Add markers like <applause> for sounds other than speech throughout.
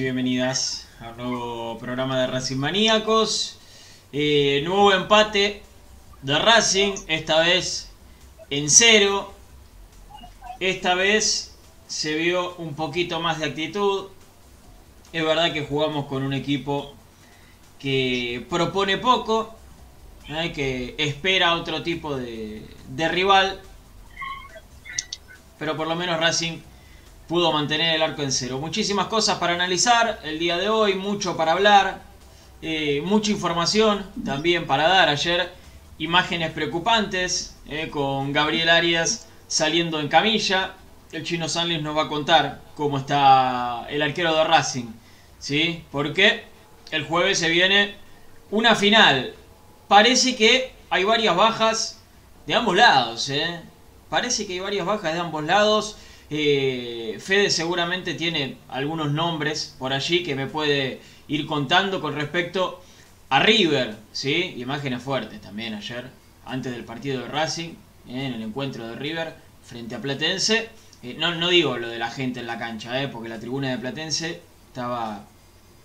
y bienvenidas a un nuevo programa de Racing Maníacos. Eh, nuevo empate de Racing, esta vez en cero. Esta vez se vio un poquito más de actitud. Es verdad que jugamos con un equipo que propone poco, ¿eh? que espera otro tipo de, de rival. Pero por lo menos Racing pudo mantener el arco en cero. Muchísimas cosas para analizar el día de hoy, mucho para hablar, eh, mucha información también para dar. Ayer imágenes preocupantes eh, con Gabriel Arias saliendo en camilla. El chino Sanlis nos va a contar cómo está el arquero de Racing. ¿sí? Porque el jueves se viene una final. Parece que hay varias bajas de ambos lados. ¿eh? Parece que hay varias bajas de ambos lados. Eh, Fede seguramente tiene algunos nombres por allí que me puede ir contando con respecto a River, ¿sí? Imágenes fuertes también ayer, antes del partido de Racing, ¿eh? en el encuentro de River frente a Platense. Eh, no, no digo lo de la gente en la cancha, ¿eh? porque la tribuna de Platense estaba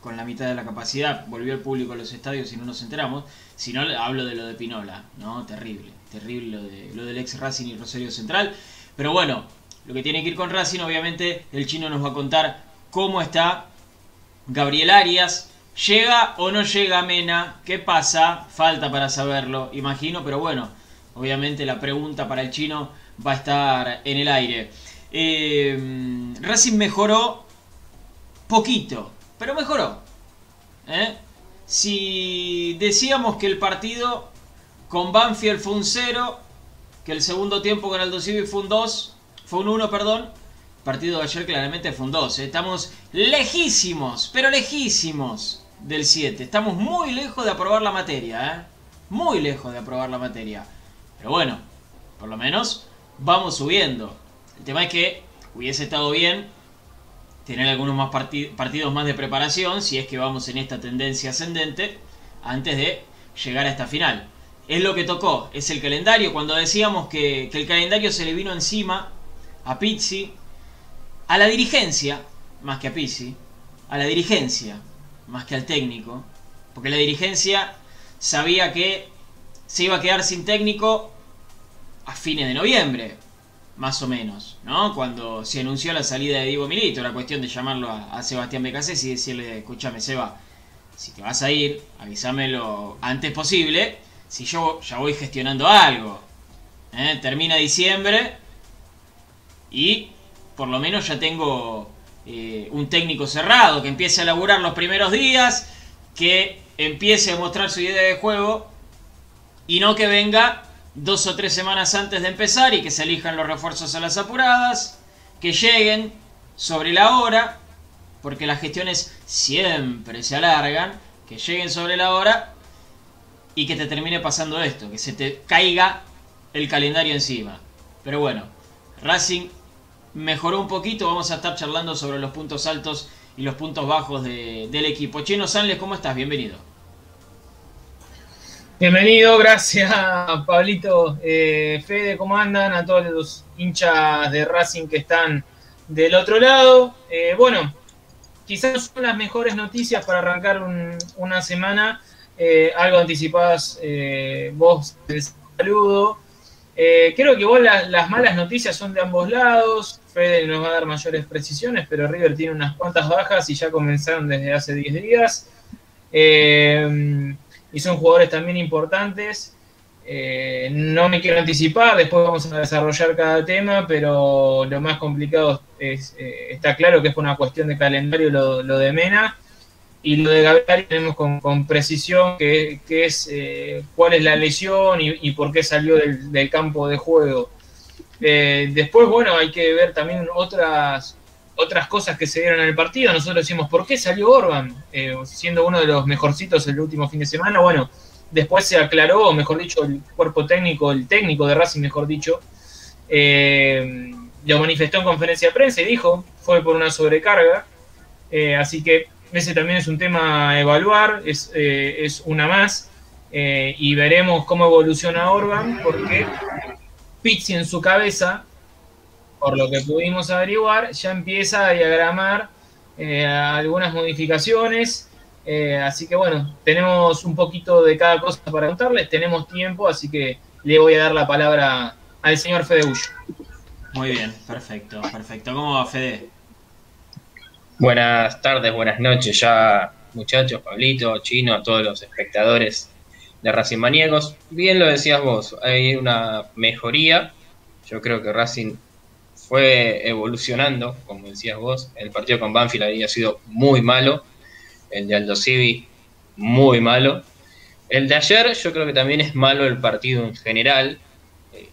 con la mitad de la capacidad, volvió el público a los estadios y no nos enteramos, sino hablo de lo de Pinola, ¿no? Terrible, terrible lo, de, lo del ex Racing y Rosario Central. Pero bueno, lo que tiene que ir con Racing, obviamente, el chino nos va a contar cómo está Gabriel Arias. ¿Llega o no llega Mena? ¿Qué pasa? Falta para saberlo, imagino, pero bueno, obviamente la pregunta para el chino va a estar en el aire. Eh, Racing mejoró poquito, pero mejoró. ¿eh? Si decíamos que el partido con Banfield fue un 0, que el segundo tiempo con Aldo Civi fue un 2, fue un 1, perdón. Partido de ayer claramente fue un 2. ¿eh? Estamos lejísimos, pero lejísimos del 7. Estamos muy lejos de aprobar la materia. ¿eh? Muy lejos de aprobar la materia. Pero bueno, por lo menos vamos subiendo. El tema es que hubiese estado bien tener algunos más parti- partidos más de preparación, si es que vamos en esta tendencia ascendente, antes de llegar a esta final. Es lo que tocó, es el calendario. Cuando decíamos que el calendario se le vino encima a Pizzi, a la dirigencia, más que a Pizzi, a la dirigencia, más que al técnico, porque la dirigencia sabía que se iba a quedar sin técnico a fines de noviembre, más o menos, ¿no? Cuando se anunció la salida de Diego Milito, era cuestión de llamarlo a, Sebastián Becasés y decirle, escúchame Seba, si te vas a ir, avísame lo antes posible, si yo ya voy gestionando algo. ¿eh? Termina diciembre y por lo menos ya tengo eh, un técnico cerrado que empiece a laburar los primeros días, que empiece a mostrar su idea de juego y no que venga dos o tres semanas antes de empezar y que se elijan los refuerzos a las apuradas, que lleguen sobre la hora, porque las gestiones siempre se alargan, que lleguen sobre la hora y que te termine pasando esto, que se te caiga el calendario encima. Pero bueno, Racing mejoró un poquito, vamos a estar charlando sobre los puntos altos y los puntos bajos del equipo. Chino Sanles, ¿cómo estás? Bienvenido. Bienvenido, gracias <laughs> Pablito. Eh, Fede, ¿cómo andan? A todos los hinchas de Racing que están del otro lado. Eh, bueno, quizás son las mejores noticias para arrancar una semana. Eh, algo anticipadas eh, vos del saludo. creo que vos las malas noticias son de ambos lados. Fede nos va a dar mayores precisiones, pero River tiene unas cuantas bajas y ya comenzaron desde hace 10 días y son jugadores también importantes. Eh, no me quiero anticipar, después vamos a desarrollar cada tema, pero lo más complicado es, eh, está claro que es una cuestión de calendario lo, de Mena. Y lo de Gabriel tenemos con, precisión que, es eh, cuál es la lesión y, por qué salió del, campo de juego. Después, bueno, hay que ver también otras, otras cosas que se dieron en el partido. Nosotros decimos, ¿por qué salió Orban? Eh, siendo uno de los mejorcitos el último fin de semana. Bueno, después se aclaró, mejor dicho, el cuerpo técnico, el técnico de Racing, mejor dicho, eh, lo manifestó en conferencia de prensa y dijo, fue por una sobrecarga. Eh, así que ese también es un tema a evaluar, es, es una más. y veremos cómo evoluciona Orban, porque Pizzi en su cabeza por lo que pudimos averiguar, ya empieza a diagramar eh, algunas modificaciones. Eh, así que bueno, tenemos un poquito de cada cosa para contarles, tenemos tiempo, así que le voy a dar la palabra al señor Fede Bullo. Muy bien, perfecto, perfecto. ¿Cómo va Fede? Buenas tardes, buenas noches ya muchachos, Pablito, Chino, a todos los espectadores de Racing Maniegos. Bien lo decías vos, hay una mejoría. Yo creo que Racing fue evolucionando, como decías vos. El partido con Banfield había sido muy malo. El de Aldo Civi, muy malo. El de ayer, yo creo que también es malo el partido en general. Eh,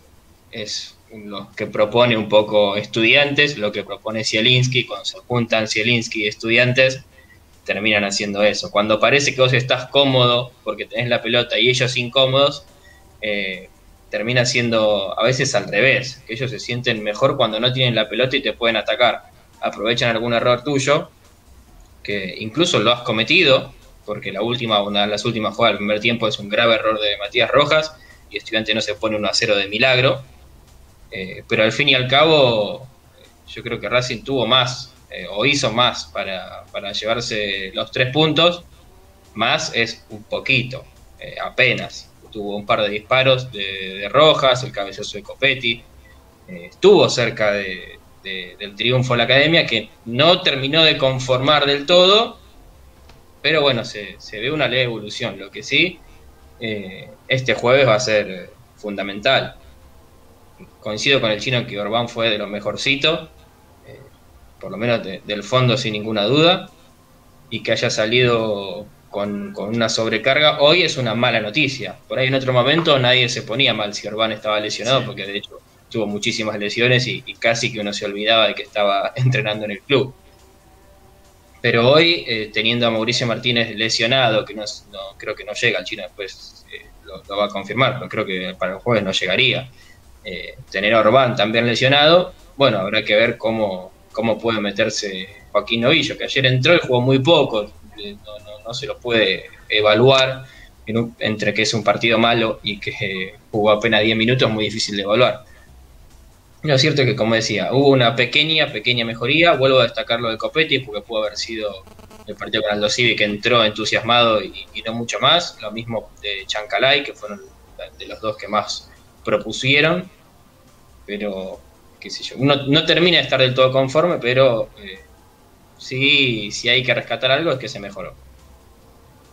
es lo que propone un poco estudiantes, lo que propone Zielinski. Cuando se juntan Zielinski y estudiantes, terminan haciendo eso. Cuando parece que vos estás cómodo porque tenés la pelota y ellos incómodos, eh, termina siendo a veces al revés, que ellos se sienten mejor cuando no tienen la pelota y te pueden atacar. Aprovechan algún error tuyo, que incluso lo has cometido, porque la última, una de las últimas jugadas del primer tiempo es un grave error de Matías Rojas y Estudiante no se pone 1 a 0 de milagro. Eh, pero al fin y al cabo, yo creo que Racing tuvo más eh, o hizo más para, para, llevarse los tres puntos, más es un poquito, eh, apenas tuvo un par de disparos de, Rojas, el cabezazo de Copetti, eh, estuvo cerca del triunfo la academia, que no terminó de conformar del todo, pero bueno, se, ve una leve evolución. Lo que sí, este jueves va a ser fundamental. Coincido con el chino que Orbán fue de los mejorcitos, eh, por lo menos del fondo sin ninguna duda, y que haya salido con, una sobrecarga, hoy es una mala noticia. Por ahí en otro momento nadie se ponía mal si Orbán estaba lesionado, porque de hecho tuvo muchísimas lesiones y, casi que uno se olvidaba de que estaba <laughs> entrenando en el club. Pero hoy, eh, teniendo a Mauricio Martínez lesionado, que no, creo que no llega al Chino, después eh, lo, va a confirmar, pero creo que para el jueves no llegaría. Eh, tener a Orbán también lesionado, bueno, habrá que ver cómo, cómo puede meterse Joaquín Novillo, que ayer entró y jugó muy poco, no, se lo puede evaluar entre que es un partido malo y que jugó apenas 10 minutos, es muy difícil de evaluar. Lo cierto es que, como decía, hubo una pequeña, pequeña mejoría. Vuelvo a destacar lo de Copetti porque pudo haber sido el partido con Aldo Civi que entró entusiasmado y, no mucho más. Lo mismo de Chancalay, que fueron de los dos que más propusieron. Pero, no termina de estar del todo conforme, pero eh, sí, si hay que rescatar algo es que se mejoró.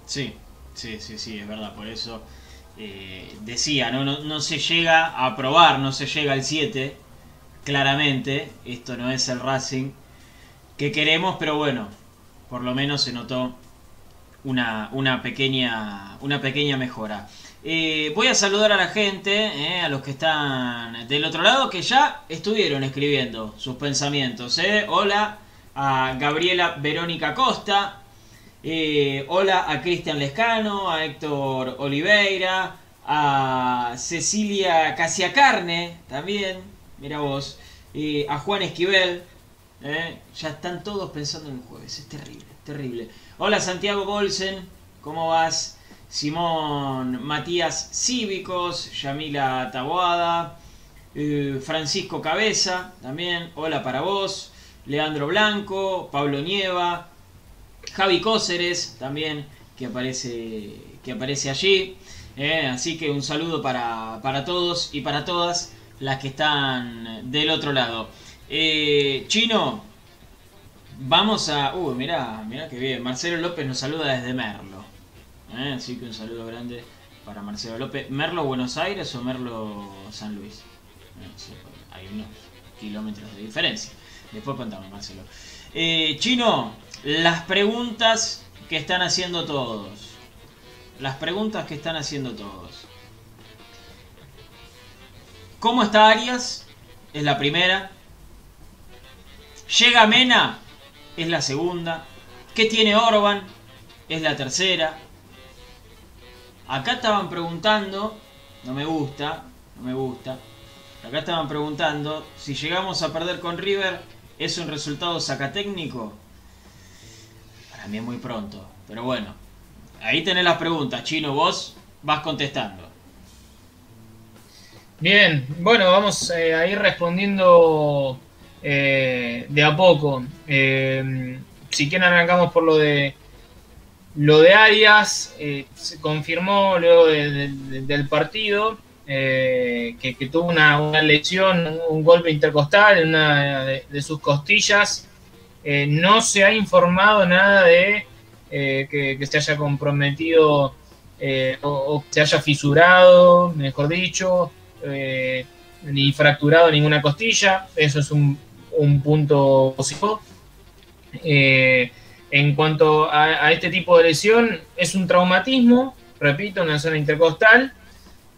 Sí, sí, sí, sí, es verdad, por eso eh, decía, ¿no? ¿no? se llega a probar, no se llega al 7, claramente, esto no es el Racing que queremos, pero bueno, por lo menos se notó una, una, pequeña, una pequeña mejora. Eh, voy a saludar a la gente, eh, a los que están del otro lado, que ya estuvieron escribiendo sus pensamientos. Hola, a Gabriela Verónica Costa. Eh, hola a Cristian Lescano, a Héctor Oliveira, a Cecilia Casiacarne también, mira vos, eh, a Juan Esquivel. eh, ya están todos pensando en el jueves, es terrible, terrible. Hola Santiago Golsen, ¿cómo vas? Simón Matías Cívicos, Yamila Taboada, eh, Francisco Cabeza, también, hola para vos, Leandro Blanco, Pablo Nieva, Javi Cóceres, también, que aparece, que aparece allí. eh, así que un saludo para, para todos y para todas las que están del otro lado. Eh, Chino, vamos a... Uh, mirá, mirá que bien. Marcelo López nos saluda desde Merlo. Eh, así que un saludo grande para Marcelo López. ¿Merlo Buenos Aires o Merlo San Luis? No sé, hay unos kilómetros de diferencia. Después contame, Marcelo. Eh, Chino, las preguntas que están haciendo todos. Las preguntas que están haciendo todos. ¿Cómo está Arias? Es la primera. ¿Llega Mena? Es la segunda. ¿Qué tiene Orban? Es la tercera. Acá estaban preguntando, no me gusta, no me gusta. Acá estaban preguntando si llegamos a perder con River, ¿es un resultado sacatécnico? Para mí es muy pronto, pero bueno. Ahí tenés las preguntas, Chino, vos vas contestando. Bien, bueno, vamos eh, a ir respondiendo eh, de a poco. Eh, si quieren arrancamos por lo de lo de Arias. eh, se confirmó luego de- de- de- del partido eh, que, tuvo una, lesión, un, golpe intercostal en una de, sus costillas. Eh, no se ha informado nada de eh, que, se haya comprometido o, o que se haya fisurado, mejor dicho, ni fracturado ninguna costilla. Eso es un, un punto positivo. Eh, en cuanto a, este tipo de lesión, es un traumatismo, repito, en la zona intercostal.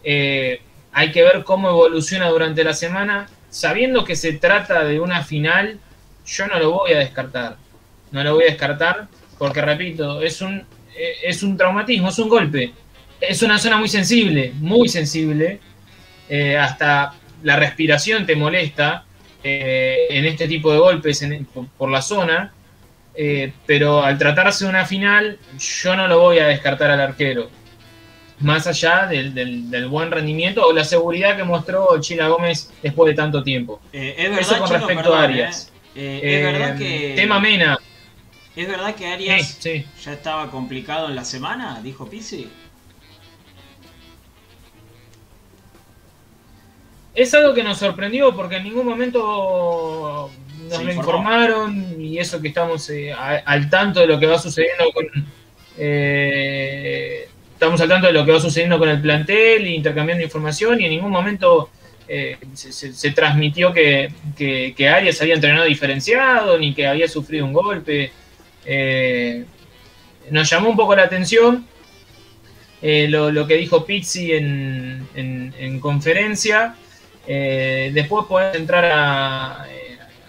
Eh, hay que ver cómo evoluciona durante la semana. Sabiendo que se trata de una final, yo no lo voy a descartar. No lo voy a descartar porque, repito, es un, eh, es un traumatismo, es un golpe. Es una zona muy sensible, muy sensible. Eh, hasta la respiración te molesta en este tipo de golpes por la zona. Eh, pero al tratarse de una final, yo no lo voy a descartar al arquero. Más allá del, del- del buen rendimiento o la seguridad que mostró Chila Gómez después de tanto tiempo. Eh, es verdad, Eso con respecto perdón, a Arias. eh. Es verdad que. Tema Mena. Es verdad que Sí, Arias sí. ya estaba complicado en la semana, dijo Pizzi. Es algo que nos sorprendió porque en ningún momento nos Se lo informó. informaron y eso que estamos eh, a- al tanto de lo que va sucediendo con eh, estamos al tanto de lo que va sucediendo con el plantel e intercambiando información y en ningún momento eh, se, se- se transmitió que, que, que Arias había entrenado diferenciado ni que había sufrido un golpe. Eh, nos llamó un poco la atención eh, lo, lo que dijo Pizzi en, en- en conferencia. Después podés entrar a,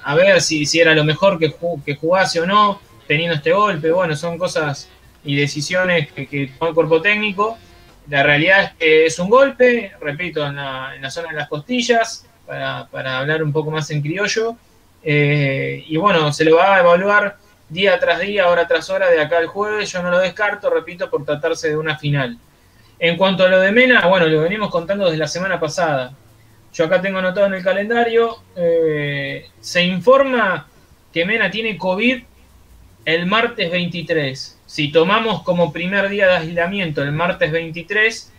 a ver si, era lo mejor que, ju- que jugase o no, teniendo este golpe. Bueno, son cosas y decisiones que, que toma el cuerpo técnico. La realidad es que es un golpe, repito, en la, en la zona de las costillas, para, para hablar un poco más en criollo. Eh, y bueno, se lo va a evaluar día tras día, hora tras hora, de acá al jueves. Yo no lo descarto, repito, por tratarse de una final. En cuanto a lo de Mena, bueno, lo venimos contando desde la semana pasada. Yo acá tengo anotado en el calendario, eh, se informa que Mena tiene COVID el martes 23. Si tomamos como primer día de aislamiento el martes 23,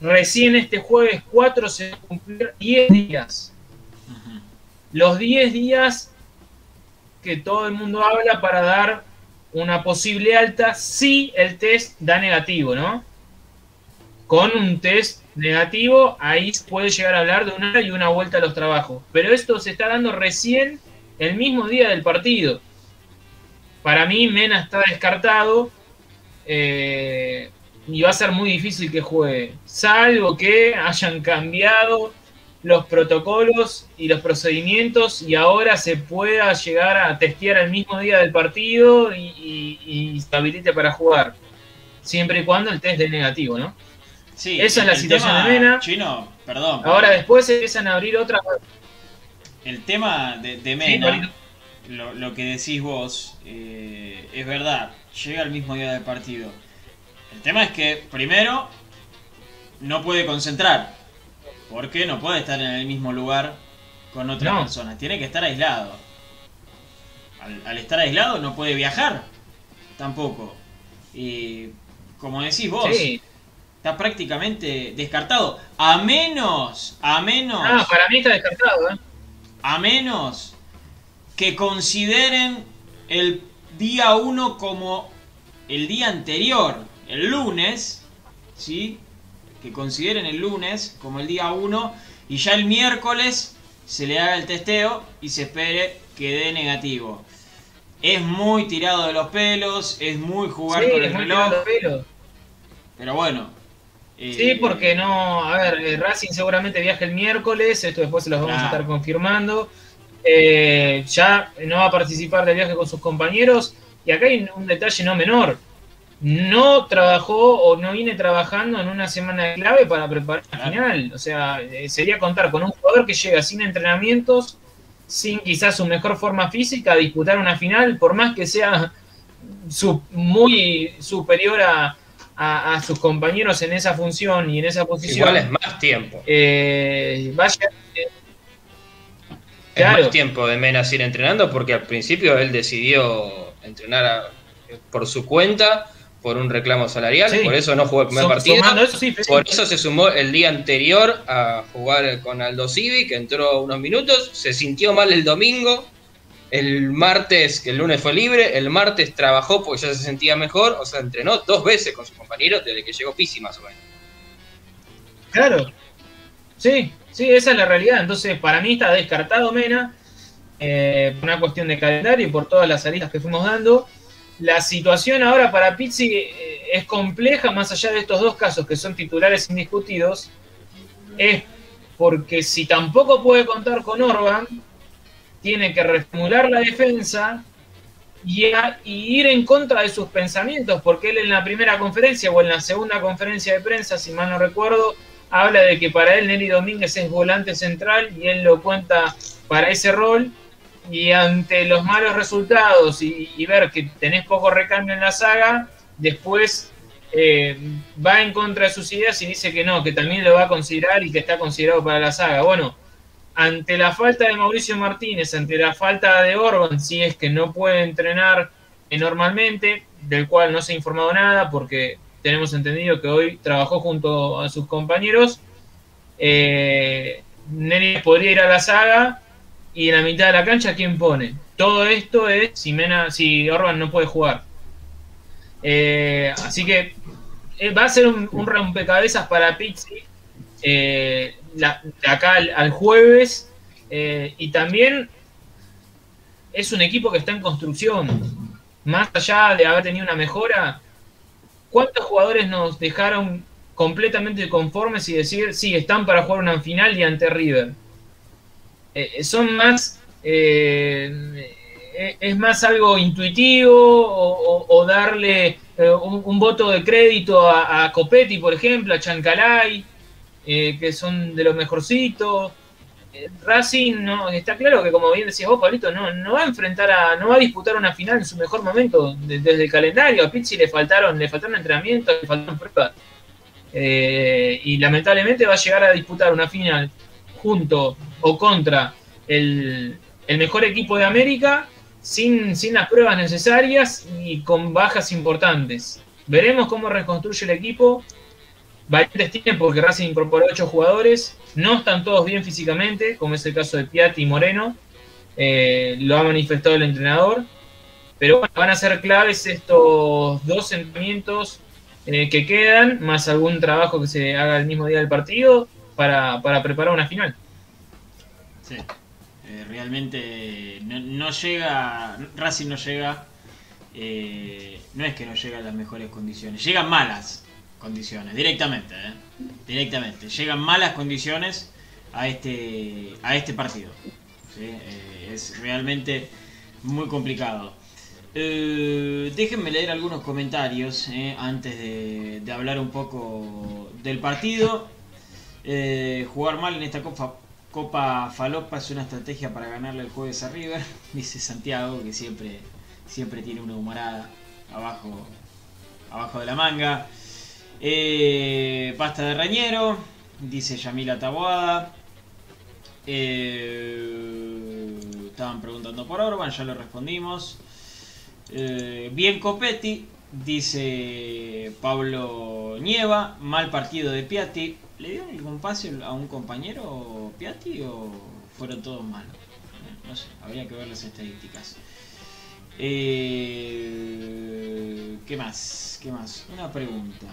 recién este jueves 4 se cumplir 10 días. Los 10 días que todo el mundo habla para dar una posible alta si el test da negativo, ¿no? Con un test negativo, ahí puede llegar a hablar de una y una vuelta a los trabajos. Pero esto se está dando recién el mismo día del partido. Para mí, Mena está descartado eh, y va a ser muy difícil que juegue. Salvo que hayan cambiado los protocolos y los procedimientos y ahora se pueda llegar a testear el mismo día del partido y, y, se habilite para jugar. Siempre y cuando el test dé negativo, ¿no? Sí, Esa es la situación de Mena. Chino, perdón. Ahora después empiezan a abrir otras. El tema de, Mena, lo, que decís vos, eh, es verdad, llega el mismo día del partido. El tema es que, primero, no puede concentrar porque no puede estar en el mismo lugar con otras personas. Tiene que estar aislado. Al, estar aislado no puede viajar. Tampoco. Y como decís vos, está prácticamente descartado. A menos, a menos. Ah, para mí está descartado, ¿eh? A menos que consideren el día 1 como el día anterior, el lunes, ¿sí? que consideren el lunes como el día 1 y ya el miércoles se le haga el testeo y se espere que dé negativo. Es muy tirado de los pelos, es muy jugar con el reloj. Pero bueno. Sí, porque no. A ver, eh, Racing seguramente viaja el miércoles, esto después se los vamos a estar confirmando. Eh, ya no va a participar del viaje con sus compañeros. Y acá hay un detalle no menor no trabajó o no viene trabajando en una semana clave para preparar la final. O sea, eh, sería contar con un jugador que llega sin entrenamientos, sin quizás su mejor forma física, a disputar una final, por más que sea muy superior a, sus compañeros en esa función y en esa posición. Igual es más tiempo. Eh, vaya, es más tiempo de Mena ir entrenando porque al principio él decidió entrenar por su cuenta por un reclamo salarial, por eso no jugó el primer partido. por eso se sumó el día anterior a jugar con Aldo Civi, que entró unos minutos, se sintió mal el domingo, el martes, que el lunes fue libre, el martes trabajó porque ya se sentía mejor, o sea, entrenó dos veces con sus compañeros desde que llegó Pisi más o menos. Claro, sí, sí, esa es la realidad. Entonces, para mí está descartado Mena, eh, por una cuestión de calendario y por todas las salidas que fuimos dando. La situación ahora para Pizzi eh, es compleja, más allá de estos dos casos que son titulares indiscutidos, es porque si tampoco puede contar con Orban, tiene que reformular la defensa y, ir en contra de sus pensamientos, porque él en la primera conferencia o en la segunda conferencia de prensa, si mal no recuerdo, habla de que para él Nelly Domínguez es volante central y él lo cuenta para ese rol y ante los malos resultados y, ver que tenés poco recambio en la saga, después eh, va en contra de sus ideas y dice que no, que también lo va a considerar y que está considerado para la saga. Bueno, ante la falta de Mauricio Martínez, ante la falta de Orban, si es que no puede entrenar normalmente, del cual no se ha informado nada porque tenemos entendido que hoy trabajó junto a sus compañeros, eh, podría ir a la saga y en la mitad de la cancha, ¿quién pone? Todo esto es si, Mena, si Orban no puede jugar. Eh, así que eh, va a ser un, rompecabezas para Pizzi eh, de acá al, jueves. y también es un equipo que está en construcción. Más allá de haber tenido una mejora, ¿cuántos jugadores nos dejaron completamente conformes y decir, sí, están para jugar una final y ante River? Eh, son más, eh, es más algo intuitivo o, darle eh, un, voto de crédito a, Copetti, por ejemplo, a Chancalay, que son de los mejorcitos. Racing no está claro que como bien decías vos Pablito no, no va a enfrentar a no va a disputar una final en su mejor momento desde el calendario a Pizzi le faltaron le faltaron entrenamientos le faltaron pruebas y lamentablemente va a llegar a disputar una final junto o contra el, mejor equipo de América sin, sin las pruebas necesarias y con bajas importantes. Veremos cómo reconstruye el equipo. Valientes tiene porque Racing incorporó ocho jugadores. No están todos bien físicamente, como es el caso de Piatti y Moreno. Eh, lo ha manifestado el entrenador. Pero bueno, van a ser claves estos dos entrenamientos eh, que quedan, más algún trabajo que se haga el mismo día del partido, para, para preparar una final. Sí, eh, realmente no, llega, Racing no llega, no es que no llega a las mejores condiciones, llegan malas condiciones, directamente, eh, directamente, llegan malas condiciones a este, a este partido. Eh, es realmente muy complicado. Eh, déjenme leer algunos comentarios antes de, hablar un poco del partido. jugar mal en esta Copa, Copa Falopa es una estrategia para ganarle el jueves a River, <laughs> dice Santiago, que siempre, siempre tiene una humorada abajo, abajo de la manga. Pasta de Rañero, dice Yamila Taboada. Eh, estaban preguntando por Orban, ya lo respondimos. Eh, bien Copetti, dice Pablo Nieva. Mal partido de Piatti. ¿Le dieron el compás a un compañero Piatti o fueron todos malos? No sé, habría que ver las estadísticas. Eh, ¿Qué más? ¿Qué más? Una pregunta.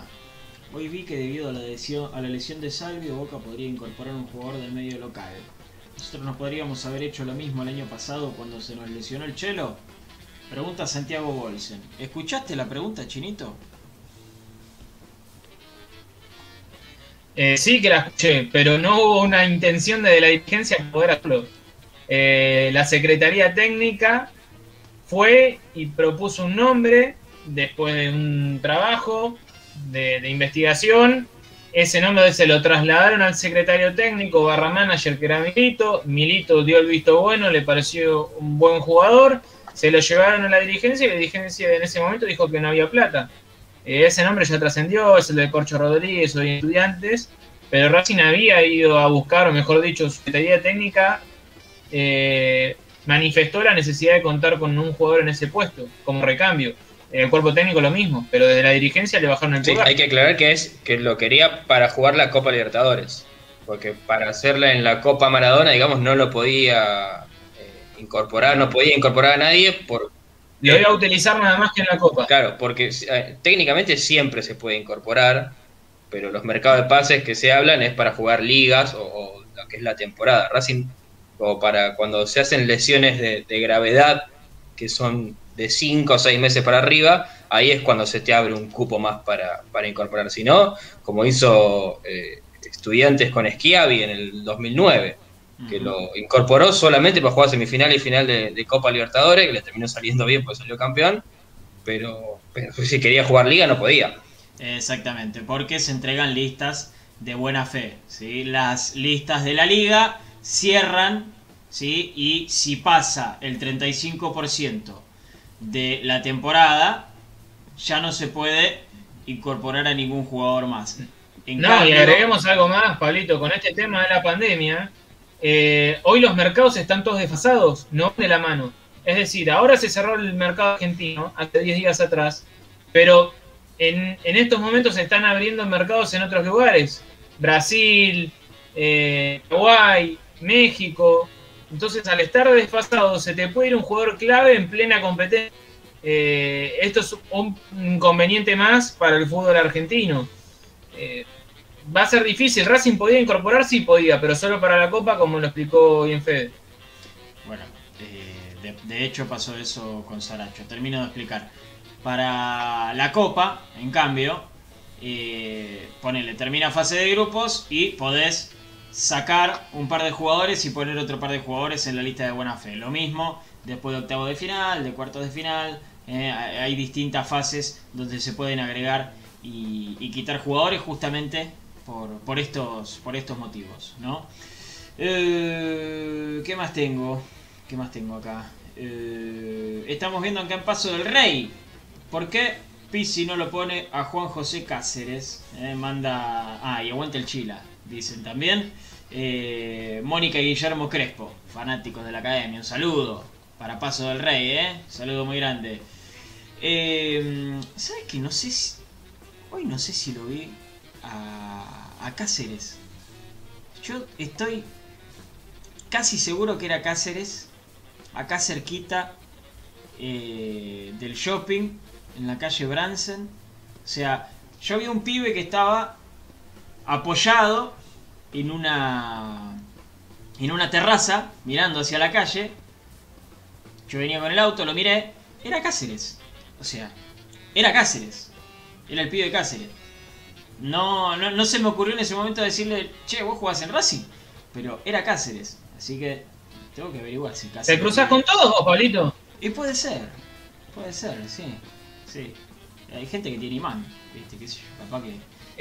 Hoy vi que debido a la, lesión, de Salvio, Boca podría incorporar un jugador del medio local. Nosotros nos podríamos haber hecho lo mismo el año pasado cuando se nos lesionó el chelo. Pregunta Santiago Bolsen. ¿Escuchaste la pregunta, Chinito? Eh, sí que la escuché, pero no hubo una intención de la dirigencia de poder hacerlo. Eh, la Secretaría Técnica fue y propuso un nombre después de un trabajo de, de investigación ese nombre se lo trasladaron al secretario técnico barra manager que era Milito. Milito dio el visto bueno, le pareció un buen jugador. Se lo llevaron a la dirigencia y la dirigencia en ese momento dijo que no había plata. Eh, ese nombre ya trascendió, es el de Corcho Rodríguez, hoy estudiantes. Pero Racing había ido a buscar, o mejor dicho, su secretaría técnica eh, manifestó la necesidad de contar con un jugador en ese puesto como recambio el cuerpo técnico lo mismo, pero desde la dirigencia le bajaron el sí, Hay que aclarar que es que lo quería para jugar la Copa Libertadores, porque para hacerla en la Copa Maradona, digamos, no lo podía eh, incorporar, no podía incorporar a nadie por... Lo iba a utilizar nada más que en la Copa. Claro, porque eh, técnicamente siempre se puede incorporar, pero los mercados de pases que se hablan es para jugar ligas o, lo que es la temporada. Racing, o para cuando se hacen lesiones de, de gravedad, que son de 5 o 6 meses para arriba, ahí es cuando se te abre un cupo más para, incorporar. Si no, como hizo eh, Estudiantes con Schiavi en el 2009, que lo incorporó solamente para jugar semifinal y final de, Copa Libertadores, que le terminó saliendo bien porque salió campeón, pero, si quería jugar liga no podía. Exactamente, porque se entregan listas de buena fe. ¿sí? Las listas de la liga cierran ¿sí? y si pasa el 35% de la temporada, ya no se puede incorporar a ningún jugador más. no, y agreguemos algo más, Pablito, con este tema de la pandemia, eh, hoy los mercados están todos desfasados, no de la mano. Es decir, ahora se cerró el mercado argentino, hace 10 días atrás, pero en, estos momentos se están abriendo mercados en otros lugares. Brasil, eh, México, entonces, al estar desfasado, se te puede ir un jugador clave en plena competencia. Eh, esto es un inconveniente más para el fútbol argentino. Eh, va a ser difícil. Racing podía incorporar, sí podía, pero solo para la Copa, como lo explicó bien Fede. Bueno, eh, de, hecho pasó eso con Saracho. Termino de explicar. Para la Copa, en cambio, ponele, termina fase de grupos y podés sacar un par de jugadores y poner otro par de jugadores en la lista de buena fe. Lo mismo después de octavo de final, de cuartos de final. Eh, hay distintas fases donde se pueden agregar y, quitar jugadores justamente por, estos, por estos motivos. ¿no? Eh, ¿Qué más tengo? ¿Qué más tengo acá? Eh, estamos viendo acá en Paso del Rey. ¿Por qué Pisi no lo pone a Juan José Cáceres? manda. Ah, y aguanta el Chila dicen también. Eh, Mónica y Guillermo Crespo, fanáticos de la academia, un saludo para Paso del Rey, ¿eh? saludo muy grande. Eh, ¿Sabes qué? No sé si. Hoy no sé si lo vi a, Cáceres. Yo estoy casi seguro que era Cáceres, acá cerquita eh, del shopping, en la calle Bransen. O sea, yo vi un pibe que estaba apoyado en una en una terraza mirando hacia la calle. Yo venía con el auto, lo miré, era Cáceres. O sea, era Cáceres. Era el pibe de Cáceres. No, no, no se me ocurrió en ese momento decirle, che, vos jugás en Racing. pero era Cáceres, así que tengo que averiguar si Cáceres. ¿Te cruzas con todos vos, Pablito? Y puede ser, puede ser, sí. Sí. Hay gente que tiene imán, ¿viste? ¿Qué sé yo? Capaz que.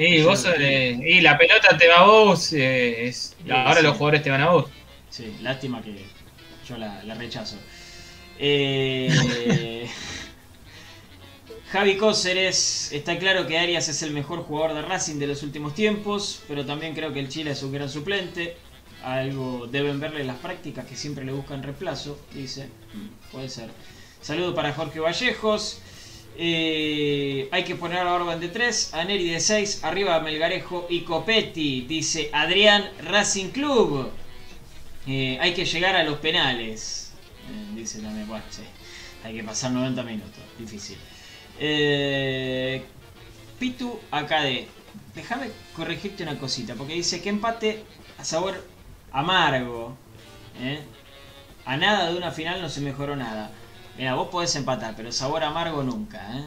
Y vos, y la pelota te va a vos, eh, es- ahora sí. los jugadores te van a vos. Sí, lástima que yo la, la rechazo. Eh, <laughs> Javi Cóceres, está claro que Arias es el mejor jugador de Racing de los últimos tiempos, pero también creo que el Chile es un gran suplente. Algo deben verle las prácticas que siempre le buscan reemplazo, dice. Puede ser. Saludo para Jorge Vallejos. Eh, hay que poner a Orban de 3, a Neri de 6, arriba Melgarejo y Copetti, dice Adrián Racing Club. Eh, hay que llegar a los penales. Eh, dice también, bueno, sí. Hay que pasar 90 minutos. Difícil. Pitu AKD. Déjame corregirte una cosita. Porque dice que empate a sabor amargo. A nada de una final no se mejoró nada. Mira, vos podés empatar, pero sabor amargo nunca. ¿eh?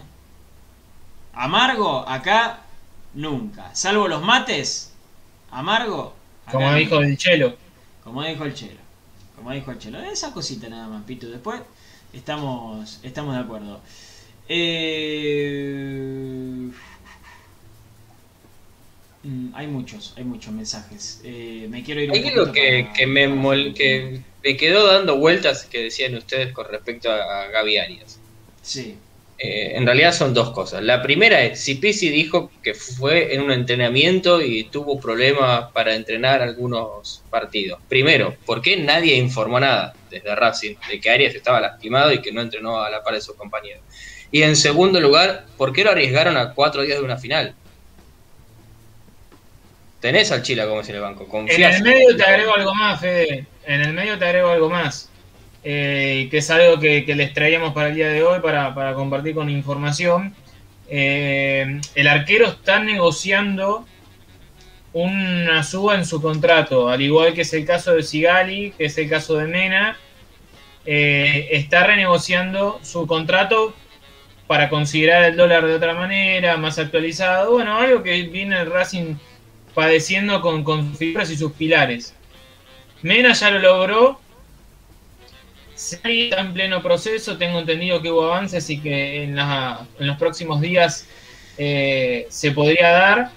Amargo acá nunca. Salvo los mates. Amargo. acá Como nunca. dijo el Chelo. Como dijo el Chelo. Como dijo el Chelo. Esa cosita nada más, Pitu. Después estamos, estamos de acuerdo. Eh, mm, Hay muchos, hay muchos mensajes. Eh, me quiero ir un Hay algo poquito que, para- que me, mol- que me quedó dando vueltas que decían ustedes con respecto a, a Gaby Arias. Sí, Eh, en realidad son dos cosas. La primera es, si Pizzi dijo que fue en un entrenamiento y tuvo problemas para entrenar algunos partidos. Primero, ¿por qué nadie informó nada desde Racing de que Arias estaba lastimado y que no entrenó a la par de sus compañeros? Y en segundo lugar, ¿por qué lo arriesgaron a cuatro días de una final? Tenés al Chila como es en el banco. En confías el medio te agrego algo más, Fede. En el medio te agrego algo más. eh, que es algo que, que les traíamos para el día de hoy para, para compartir con información. Eh, el arquero está negociando una suba en su contrato, al igual que es el caso de Sigali, que es el caso de Mena. Eh, está renegociando su contrato para considerar el dólar de otra manera, más actualizado. Bueno, algo que viene el Racing padeciendo con, con figuras y sus pilares. Mena ya lo logró. Está en pleno proceso. Tengo entendido que hubo avances y que en, la- en los próximos días eh, se podría dar.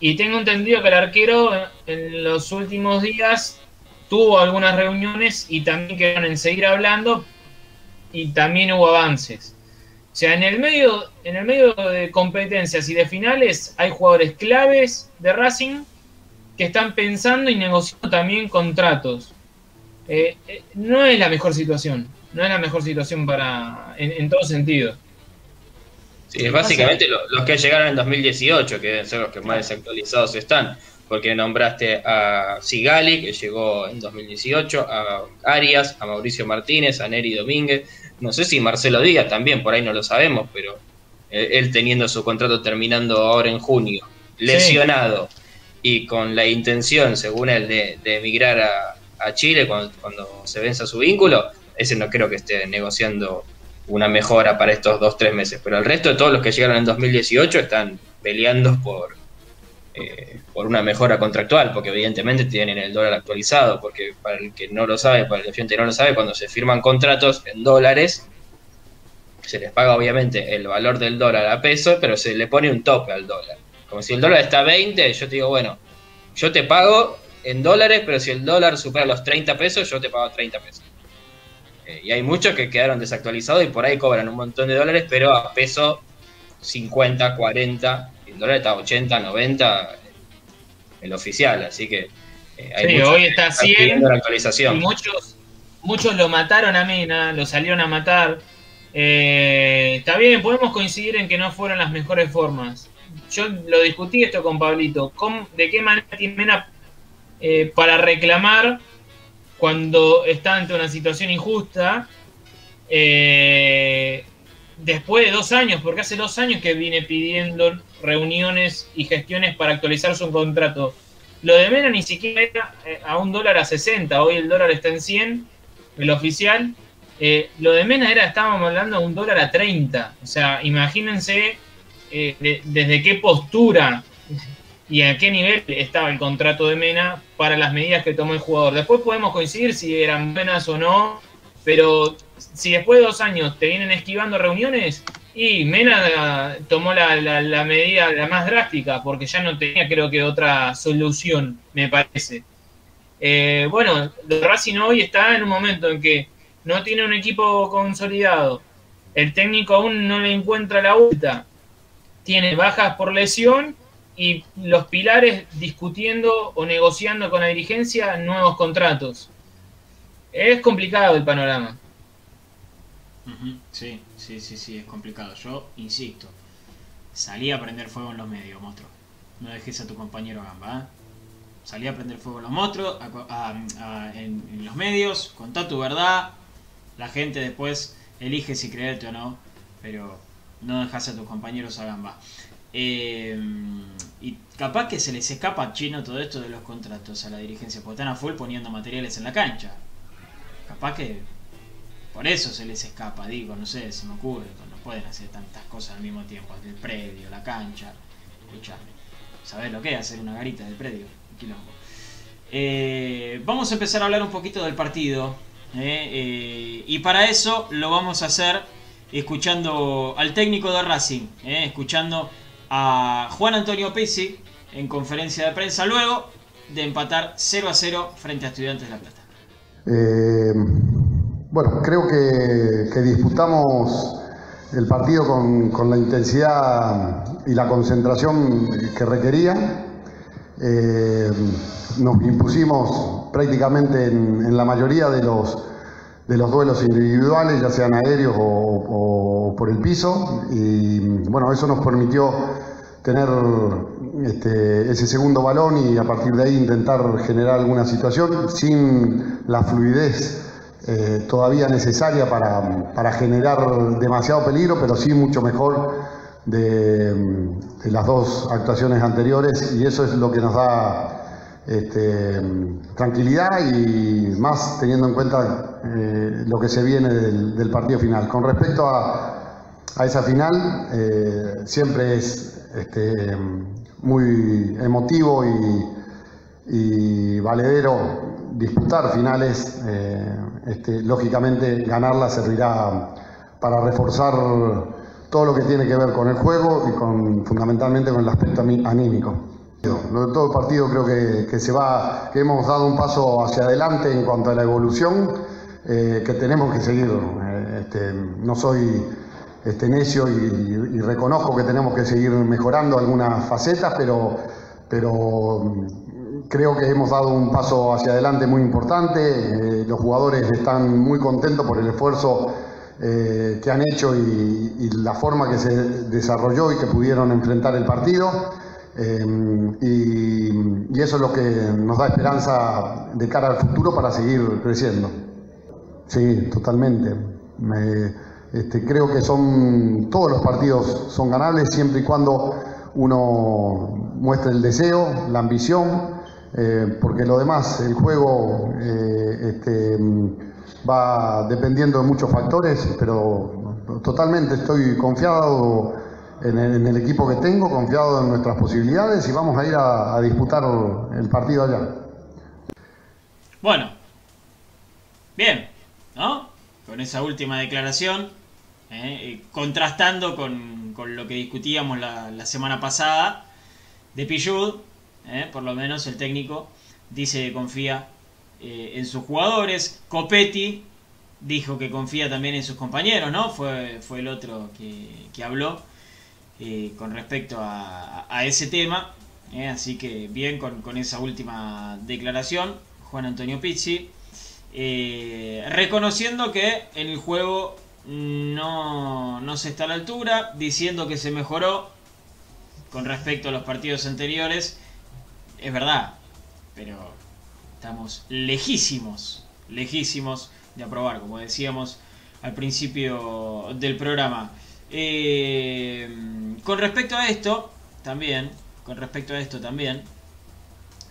Y tengo entendido que el arquero en los últimos días tuvo algunas reuniones y también quedaron en seguir hablando y también hubo avances. O sea, en el medio, en el medio de competencias y de finales hay jugadores claves de Racing que están pensando y negociando también contratos. Eh, eh, no es la mejor situación, no es la mejor situación para en, en todo sentido. Sí, básicamente lo- los que llegaron en 2018, que deben ser los que más desactualizados están, porque nombraste a Sigali, que llegó en 2018, a Arias, a Mauricio Martínez, a Neri Domínguez, no sé si Marcelo Díaz también, por ahí no lo sabemos, pero él, teniendo su contrato terminando ahora en junio, lesionado y con la intención, según él, de, de emigrar a, a Chile cuando, cuando se venza su vínculo, ese no creo que esté negociando una mejora para estos dos, tres meses. Pero el resto de todos los que llegaron en 2018 están peleando por, eh, por una mejora contractual, porque evidentemente tienen el dólar actualizado, porque para el que no lo sabe, para el oyente que no lo sabe, cuando se firman contratos en dólares, se les paga obviamente el valor del dólar a peso, pero se le pone un tope al dólar. Como si el dólar está a 20, yo te digo, bueno, yo te pago en dólares, pero si el dólar supera los 30 pesos, yo te pago 30 pesos. Eh, y hay muchos que quedaron desactualizados y por ahí cobran un montón de dólares, pero a peso 50, 40, y el dólar está a 80, 90, el oficial, así que eh, hay Sí, muchos hoy está están 100, pidiendo la Y actualización. muchos, muchos lo mataron a Mena, lo salieron a matar. Eh, está bien, podemos coincidir en que no fueron las mejores formas. Yo lo discutí esto con Pablito. ¿Cómo- ¿De qué manera tiene Mena eh, para reclamar cuando está ante una situación injusta? eh, después de dos años, porque hace dos años que viene pidiendo reuniones y gestiones para actualizar su contrato. Lo de Mena ni siquiera era eh, a un dólar a 60, hoy el dólar está en 100, el oficial. Eh, lo de Mena era, estábamos hablando de un dólar a 30. O sea, imagínense eh, de- desde qué postura y a qué nivel estaba el contrato de Mena para las medidas que tomó el jugador. Después podemos coincidir si eran buenas o no, pero si después de dos años te vienen esquivando reuniones, y Mena tomó la, la, medida la más drástica, porque ya no tenía creo que otra solución, me parece. Eh, bueno, Racing hoy está en un momento en que no tiene un equipo consolidado, el técnico aún no le encuentra la vuelta, tiene bajas por lesión y los pilares discutiendo o negociando con la dirigencia nuevos contratos. Es complicado el panorama. Sí, sí, sí, sí, es complicado. Yo insisto, salí a prender fuego en los medios, monstruo. No dejes a tu compañero Gamba. ¿eh? Salí a prender fuego en los monstruos, en, los medios, contá tu verdad. La gente después elige si creerte o no, pero no dejas a tus compañeros a Gamba. Eh, y capaz que se les escapa chino todo esto de los contratos a la dirigencia, porque están a full poniendo materiales en la cancha. Capaz que por eso se les escapa, digo, no sé, se me ocurre, no pueden hacer tantas cosas al mismo tiempo, el predio, la cancha, escuchame, ¿sabés lo que es hacer una garita del predio? Quilombo. Eh, vamos a empezar a hablar un poquito del partido, eh, eh, y para eso lo vamos a hacer escuchando al técnico de Racing, escuchando a Juan Antonio Pizzi en conferencia de prensa luego de empatar 0 a 0 frente a Estudiantes de La Plata. Bueno, creo que, disputamos el partido con, la intensidad y la concentración que requería. Eh, nos impusimos prácticamente en, la mayoría de los, de los duelos individuales, ya sean aéreos o, por el piso, y bueno, eso nos permitió tener este, ese segundo balón y a partir de ahí intentar generar alguna situación sin la fluidez eh, todavía necesaria para, generar demasiado peligro, pero sí mucho mejor de, las dos actuaciones anteriores y eso es lo que nos da este, tranquilidad y más teniendo en cuenta eh, lo que se viene del, partido final. Con respecto a, esa final, eh, siempre es este, muy emotivo y valedero disputar finales, este, lógicamente ganarla servirá para reforzar todo lo que tiene que ver con el juego y con, fundamentalmente con el aspecto anímico. Lo de todo el partido creo que, se va, que hemos dado un paso hacia adelante en cuanto a la evolución eh, que tenemos que seguir. Eh, este, no soy este, necio y, y, reconozco que tenemos que seguir mejorando algunas facetas, pero, pero Creo que hemos dado un paso hacia adelante muy importante. Eh, los jugadores están muy contentos por el esfuerzo eh, que han hecho y, la forma que se desarrolló y que pudieron enfrentar el partido. Eh, y, eso es lo que nos da esperanza de cara al futuro para seguir creciendo. Sí, totalmente. Este, creo que son todos los partidos son ganables siempre y cuando uno muestre el deseo, la ambición eh, porque lo demás, el juego eh, este, va dependiendo de muchos factores, pero totalmente estoy confiado en el, equipo que tengo, confiado en nuestras posibilidades y vamos a ir a, disputar el partido allá. Bueno, bien, ¿no? Con esa última declaración, eh, contrastando con, lo que discutíamos la, la semana pasada de Pillud, ¿eh? por lo menos el técnico dice que confía eh, en sus jugadores. Copetti dijo que confía también en sus compañeros, ¿no? Fue, fue el otro que, habló eh, con respecto a, ese tema. Así que bien con, esa última declaración, Juan Antonio Pizzi. reconociendo que en el juego no, no se está a la altura, diciendo que se mejoró con respecto a los partidos anteriores es verdad, pero estamos lejísimos, lejísimos de aprobar, como decíamos al principio del programa. Eh, con respecto a esto, también, con respecto a esto también,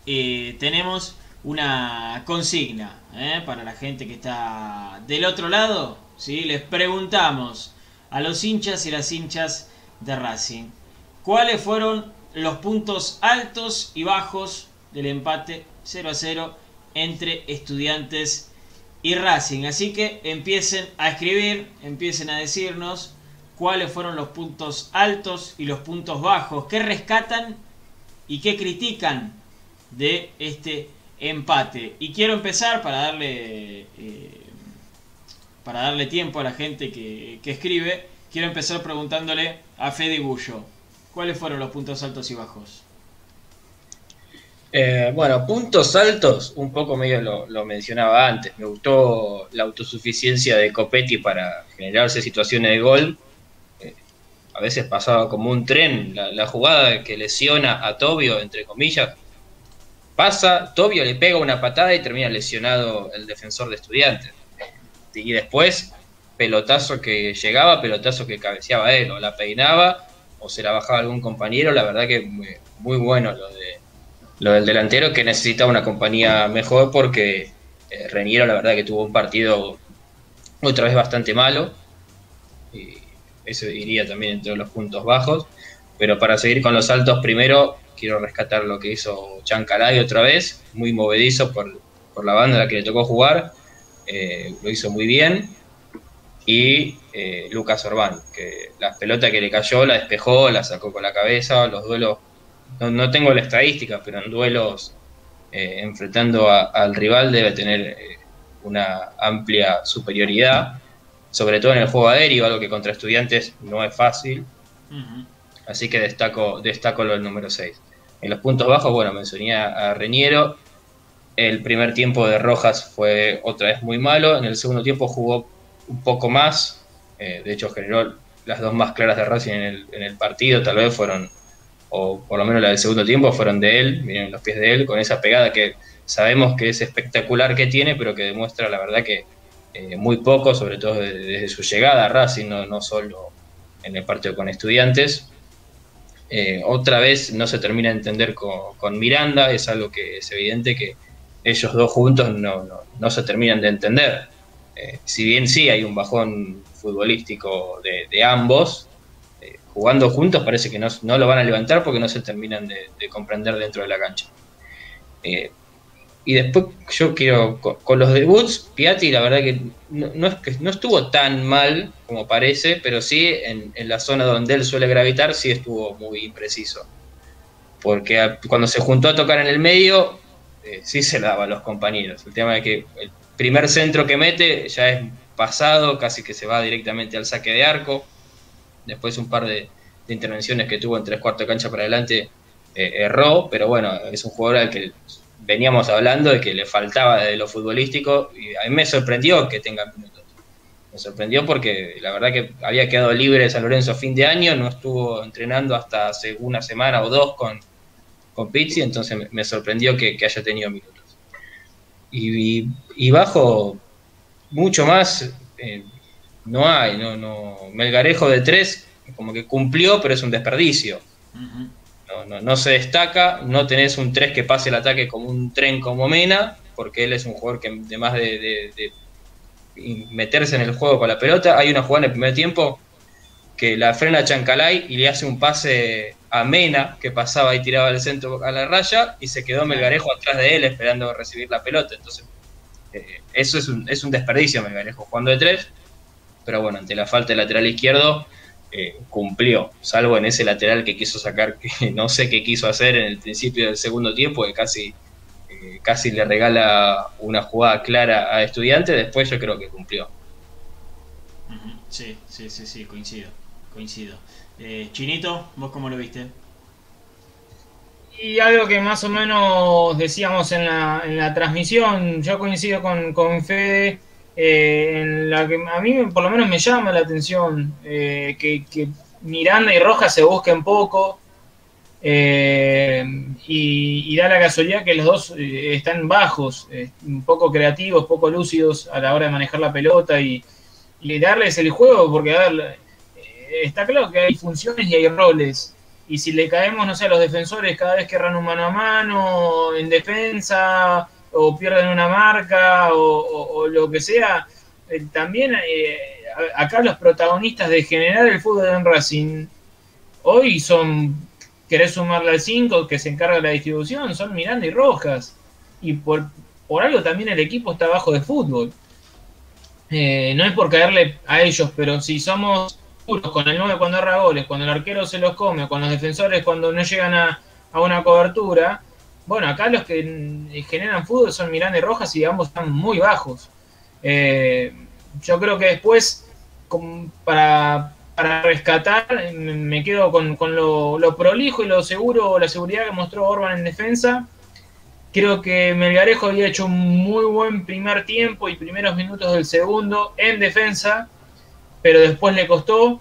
eh, tenemos una consigna eh, para la gente que está del otro lado. ¿sí? Les preguntamos a los hinchas y las hinchas de Racing, ¿cuáles fueron los puntos altos y bajos del empate 0 a 0 entre estudiantes y Racing. Así que empiecen a escribir, empiecen a decirnos cuáles fueron los puntos altos y los puntos bajos, qué rescatan y qué critican de este empate. Y quiero empezar para darle eh, para darle tiempo a la gente que, escribe, quiero empezar preguntándole a Fede Bullo, ¿cuáles fueron los puntos altos y bajos? Eh, bueno, puntos altos, un poco medio lo, mencionaba antes. Me gustó la autosuficiencia de Copetti para generarse situaciones de gol. Eh, a veces pasaba como un tren. La, la, jugada que lesiona a Tobio, entre comillas, pasa, Tobio le pega una patada y termina lesionado el defensor de estudiantes y después pelotazo que llegaba, pelotazo que cabeceaba él, o la peinaba, o se la bajaba algún compañero, la verdad que muy, bueno lo de del delantero que necesita una compañía mejor porque eh, Reñero la verdad que tuvo un partido otra vez bastante malo y eso iría también entre los puntos bajos pero para seguir con los altos primero quiero rescatar lo que hizo Chancalay otra vez muy movedizo por, por la banda a la que le tocó jugar eh, lo hizo muy bien. Y eh, Lucas Orbán, que la pelota que le cayó la despejó, la sacó con la cabeza, los duelos, no, tengo la estadística, pero en duelos eh, enfrentando al rival debe tener una amplia superioridad, sobre todo en el juego aéreo, algo que contra estudiantes no es fácil. Así que destaco, destaco lo del número 6. En los puntos bajos, bueno, mencioné a Reñero, el primer tiempo de Rojas fue otra vez muy malo. En el segundo tiempo jugó un poco más. Eh, de hecho, generó las dos más claras de Racing en el, partido. Tal vez fueron, o por lo menos la del segundo tiempo, fueron de él. Miren los pies de él, con esa pegada que sabemos que es espectacular que tiene, pero que demuestra la verdad que eh, muy poco, sobre todo desde, su llegada a Racing, no, solo en el partido con estudiantes. Eh, otra vez no se termina de entender con, con Miranda, es algo que es evidente que ellos dos juntos no, se terminan de entender. Eh, si bien sí hay un bajón futbolístico de, ambos, eh, jugando juntos parece que no, lo van a levantar porque no se terminan de, comprender dentro de la cancha. Eh, y después yo quiero, con, los debuts, Piatti la verdad que no, es que no estuvo tan mal como parece, pero sí en, la zona donde él suele gravitar sí estuvo muy impreciso. Porque cuando se juntó a tocar en el medio, sí se la daba a los compañeros. El tema de que el primer centro que mete ya es pasado, casi que se va directamente al saque de arco. Después un par de, intervenciones que tuvo en tres cuartos de cancha para adelante eh, erró, pero bueno, es un jugador al que veníamos hablando de que le faltaba de lo futbolístico y a mí me sorprendió que tenga minutos. Me sorprendió porque la verdad que había quedado libre de San Lorenzo a fin de año, no estuvo entrenando hasta hace una semana o dos con, con Pizzi, entonces me, sorprendió que, haya tenido minutos. Y, bajo mucho más, eh, no hay, no, no. Melgarejo de tres, como que cumplió, pero es un desperdicio. no, se destaca, no tenés un 3 que pase el ataque como un tren como Mena, porque él es un jugador que además de, de meterse en el juego con la pelota, hay una jugada en el primer tiempo que la frena Chancalay y le hace un pase a Mena, que pasaba y tiraba el centro a la raya, y se quedó Melgarejo atrás de él esperando recibir la pelota. Entonces, eh, eso es un, es un desperdicio Melgarejo jugando de tres, pero bueno, ante la falta de lateral izquierdo, eh, cumplió, salvo en ese lateral que quiso sacar, que <laughs> no sé qué quiso hacer en el principio del segundo tiempo, que casi, eh, casi le regala una jugada clara a estudiante, después yo creo que cumplió. Sí, sí, sí, sí, coincido coincido. Eh, Chinito, ¿vos cómo lo viste? Y algo que más o menos decíamos en la, en la transmisión, yo coincido con, con Fede, eh, en la que a mí por lo menos me llama la atención eh, que, Miranda y Rojas se busquen poco y, y, da la casualidad que los dos están bajos, un poco creativos, poco lúcidos a la hora de manejar la pelota y, y darles el juego, porque a ver, está claro que hay funciones y hay roles. Y si le caemos, no sé, a los defensores cada vez que erran un mano a mano, en defensa, o pierden una marca, o, lo que sea, eh, también eh, acá los protagonistas de generar el fútbol en Racing hoy son querés sumarle al 5 que se encarga de la distribución, son Miranda y Rojas. Y por, por algo también el equipo está abajo de fútbol. Eh, no es por caerle a ellos, pero si somos con el 9 cuando erra goles, cuando el arquero se los come, con los defensores cuando no llegan a, a una cobertura, bueno, acá los que generan fútbol son Miranda y Rojas y ambos están muy bajos. Eh, yo creo que después, para, rescatar, me quedo con, lo, prolijo y lo seguro, la seguridad que mostró Orban en defensa. Creo que Melgarejo había hecho un muy buen primer tiempo y primeros minutos del segundo en defensa, pero después le costó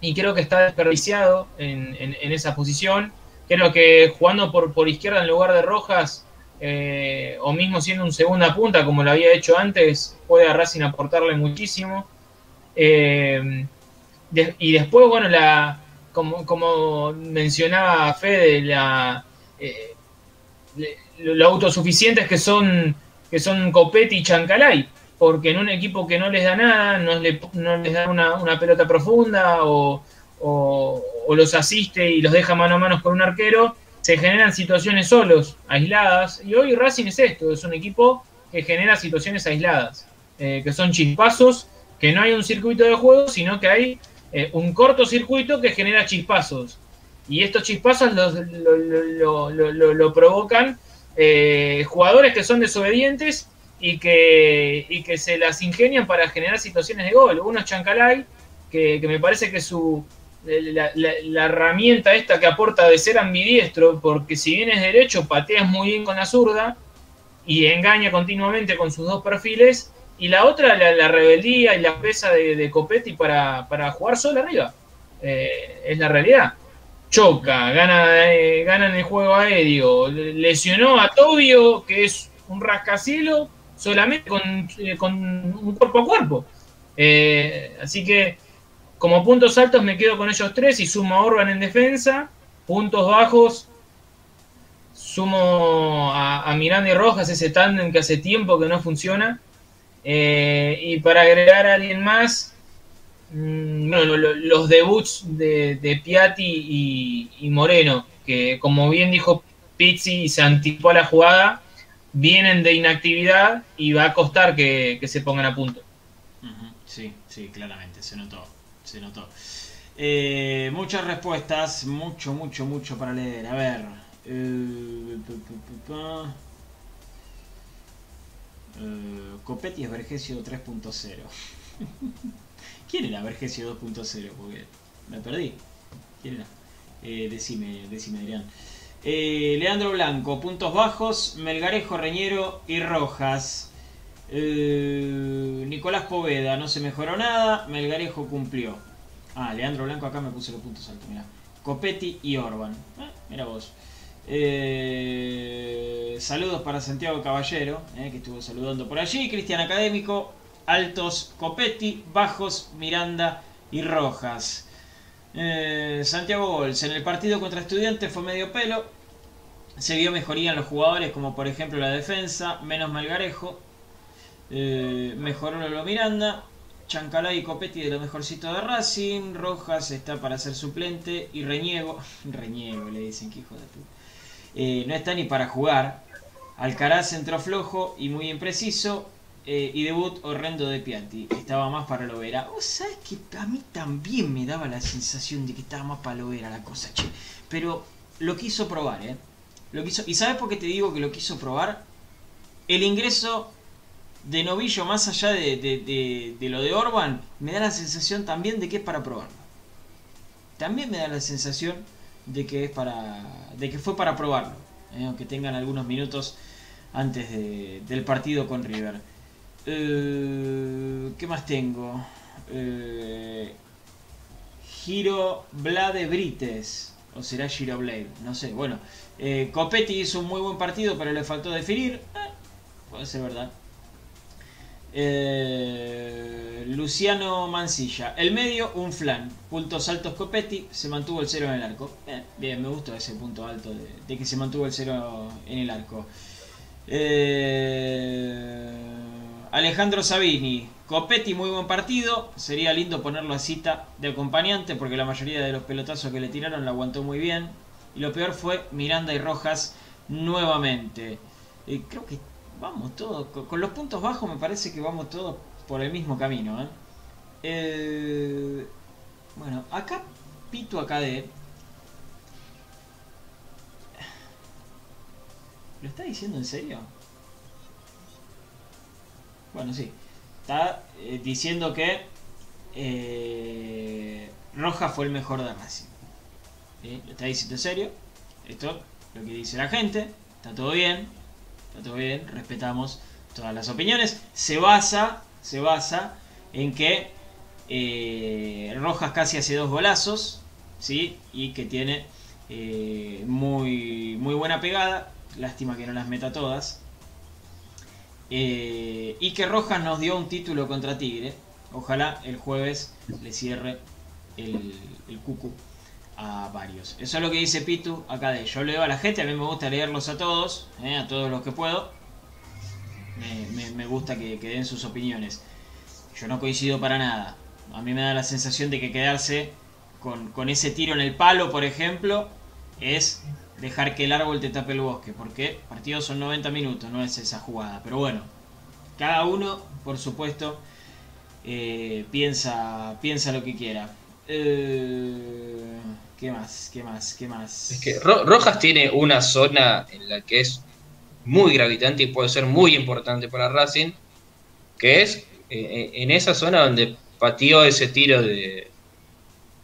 y creo que está desperdiciado en, esa posición. Creo que jugando por, izquierda en lugar de Rojas, eh, o mismo siendo un segunda punta, como lo había hecho antes, puede a Racing aportarle muchísimo. Eh, y después, bueno, la, como, como mencionaba Fede, la, eh, lo autosuficientes que son, que son Copetti y Chancalay, porque en un equipo que no les da nada, no, les da una pelota profunda o, los asiste y los deja mano a mano con un arquero, se generan situaciones solos, aisladas. Y hoy Racing es esto, es un equipo que genera situaciones aisladas, eh, que son chispazos, que no hay un circuito de juego, sino que hay eh, un cortocircuito que genera chispazos. Y estos chispazos lo, provocan eh, jugadores que son desobedientes y que, y que se las ingenian para generar situaciones de gol. Uno es Chancalay, que me parece que su, la, herramienta esta que aporta de ser ambidiestro, porque si bien es derecho, pateas muy bien con la zurda y engaña continuamente con sus dos perfiles, y la otra, la, rebeldía y la pesa de, Copetti para, jugar solo arriba. Eh, es la realidad. Choca, gana, eh, gana en el juego aéreo, lesionó a Tobio, que es un rascacielos, solamente con, eh, con un cuerpo a cuerpo. así que como puntos altos me quedo con ellos tres y sumo a Orban en defensa. Puntos bajos, sumo a, Miranda y Rojas, ese tándem que hace tiempo que no funciona. Eh, y para agregar a alguien más, mm, los debuts de, Piatti y, Moreno, que como bien dijo Pizzi y se anticipó a la jugada, vienen de inactividad y va a costar que, se pongan a punto. Sí, sí, claramente, se notó se notó. Eh, muchas respuestas, mucho, mucho, mucho para leer. A ver. Eh, eh, Copetti es Vergesio 3.0. <laughs> ¿Quién era Vergesio 2.0? Porque me perdí. ¿Quién era? decime, decime Adrián. Leandro Blanco, puntos bajos, Melgarejo, Reñero y Rojas. Eh, Nicolás Poveda, no se mejoró nada. Melgarejo cumplió. Ah, Leandro Blanco acá me puse los puntos altos, mira. Copetti y Orban. Eh, mira vos. Eh, saludos para Santiago Caballero, que estuvo saludando por allí. Cristian Académico. Altos Copetti, bajos Miranda y Rojas. Santiago Bols, en el partido contra Estudiantes fue medio pelo. Se vio mejoría en los jugadores, como por ejemplo la defensa, menos Melgarejo. Eh, mejoró Lolo Miranda. Chancalay y Copetti de lo mejorcito de Racing. Rojas está para ser suplente. Y Reñego. <laughs> Reñego le dicen que hijo de puta. Eh, no está ni para jugar. Alcaraz entró flojo y muy impreciso. Eh, y debut horrendo de Piatti. Estaba más para Lovera. Vos sabés que a mí también me daba la sensación de que estaba más para Lovera la cosa, che. Pero lo quiso probar, ¿eh? Lo quiso... ¿Y sabes por qué te digo que lo quiso probar? El ingreso de novillo, más allá de, lo de Orban, me da la sensación también de que es para probarlo. También me da la sensación de que es para. de que fue para probarlo. ¿eh? aunque tengan algunos minutos antes del partido con River. Eh, ¿Qué más tengo? Eh, Giro Blade Brites. O será Giro Blade, no sé. Bueno, eh, Copetti hizo un muy buen partido, pero le faltó definir. puede ser verdad. Eh, Luciano Mancilla. El medio, un flan. Puntos altos Copetti. Se mantuvo el cero en el arco. Eh, bien, me gustó ese punto alto de, que se mantuvo el cero en el arco. Eh, Alejandro Sabini. Copetti, muy buen partido. Sería lindo ponerlo a cita de acompañante porque la mayoría de los pelotazos que le tiraron la aguantó muy bien. Y lo peor fue Miranda y Rojas nuevamente. Eh, creo que vamos todos, con, los puntos bajos me parece que vamos todos por el mismo camino. ¿eh? Eh, bueno, acá Pito Acadé. ¿Lo está diciendo en serio? Bueno, sí. Está eh, diciendo que eh, Roja fue el mejor de Racing. ¿Lo está diciendo en serio? Esto es lo que dice la gente. Está todo bien. Está todo bien. Respetamos todas las opiniones. Se basa, se basa en que eh, Rojas casi hace dos golazos. ¿sí? Y que tiene eh, muy, muy buena pegada. Lástima que no las meta todas. Eh, y que Rojas nos dio un título contra Tigre. Ojalá el jueves le cierre el, el cucu a varios. Eso es lo que dice Pitu acá de yo leo a la gente, a mí me gusta leerlos a todos, eh, a todos los que puedo. Me gusta que, que den sus opiniones. Yo no coincido para nada. A mí me da la sensación de que quedarse con, con ese tiro en el palo, por ejemplo, es dejar que el árbol te tape el bosque. Porque partidos son 90 minutos, no es esa jugada. Pero bueno, cada uno, por supuesto, eh, piensa, piensa lo que quiera. Eh, ¿Qué más? ¿Qué más? ¿Qué más? Es que Ro- Rojas tiene una zona en la que es muy gravitante y puede ser muy importante para Racing, que es eh, en esa zona donde pateó ese tiro de,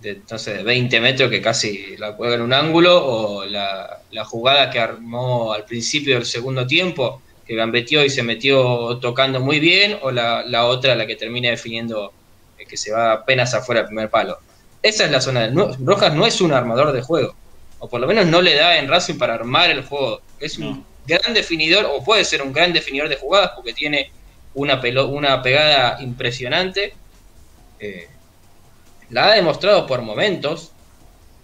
de, no sé, de 20 metros que casi la juega en un ángulo, o la, la jugada que armó al principio del segundo tiempo, que gambeteó y se metió tocando muy bien, o la, la otra, la que termina definiendo eh, que se va apenas afuera del primer palo. Esa es la zona. no- Rojas no es un armador de juego. O por lo menos no le da en Racing para armar el juego. Es un gran definidor, o puede ser un gran definidor de jugadas, porque tiene una, pelo- una pegada impresionante. Eh, la ha demostrado por momentos,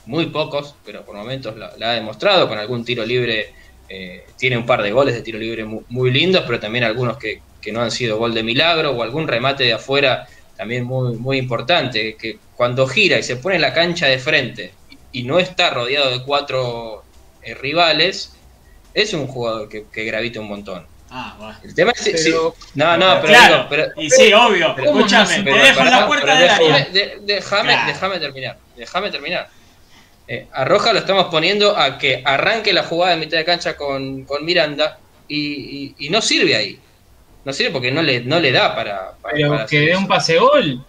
muy pocos, pero por momentos la, ha demostrado. Con algún tiro libre, eh, tiene un par de goles de tiro libre mu- muy, lindos, pero también algunos que, que no han sido gol de milagro, o algún remate de afuera también muy, muy importante. Que cuando gira y se pone en la cancha de frente y, y no está rodeado de cuatro eh, rivales, es un jugador que, que gravita un montón. Ah, va. El tema es. Pero- si- no, no, pero, claro, digo, pero- y sí, obvio. pero- Escúchame, te pero- dejo en la puerta del déjame, área. de- déjame, Claro. terminar. Déjame terminar. Eh, a Roja lo estamos poniendo a que arranque la jugada de mitad de cancha con, con Miranda y, y- y no sirve ahí. No sirve porque no le, no le da para. para- Pero para que dé un pase gol.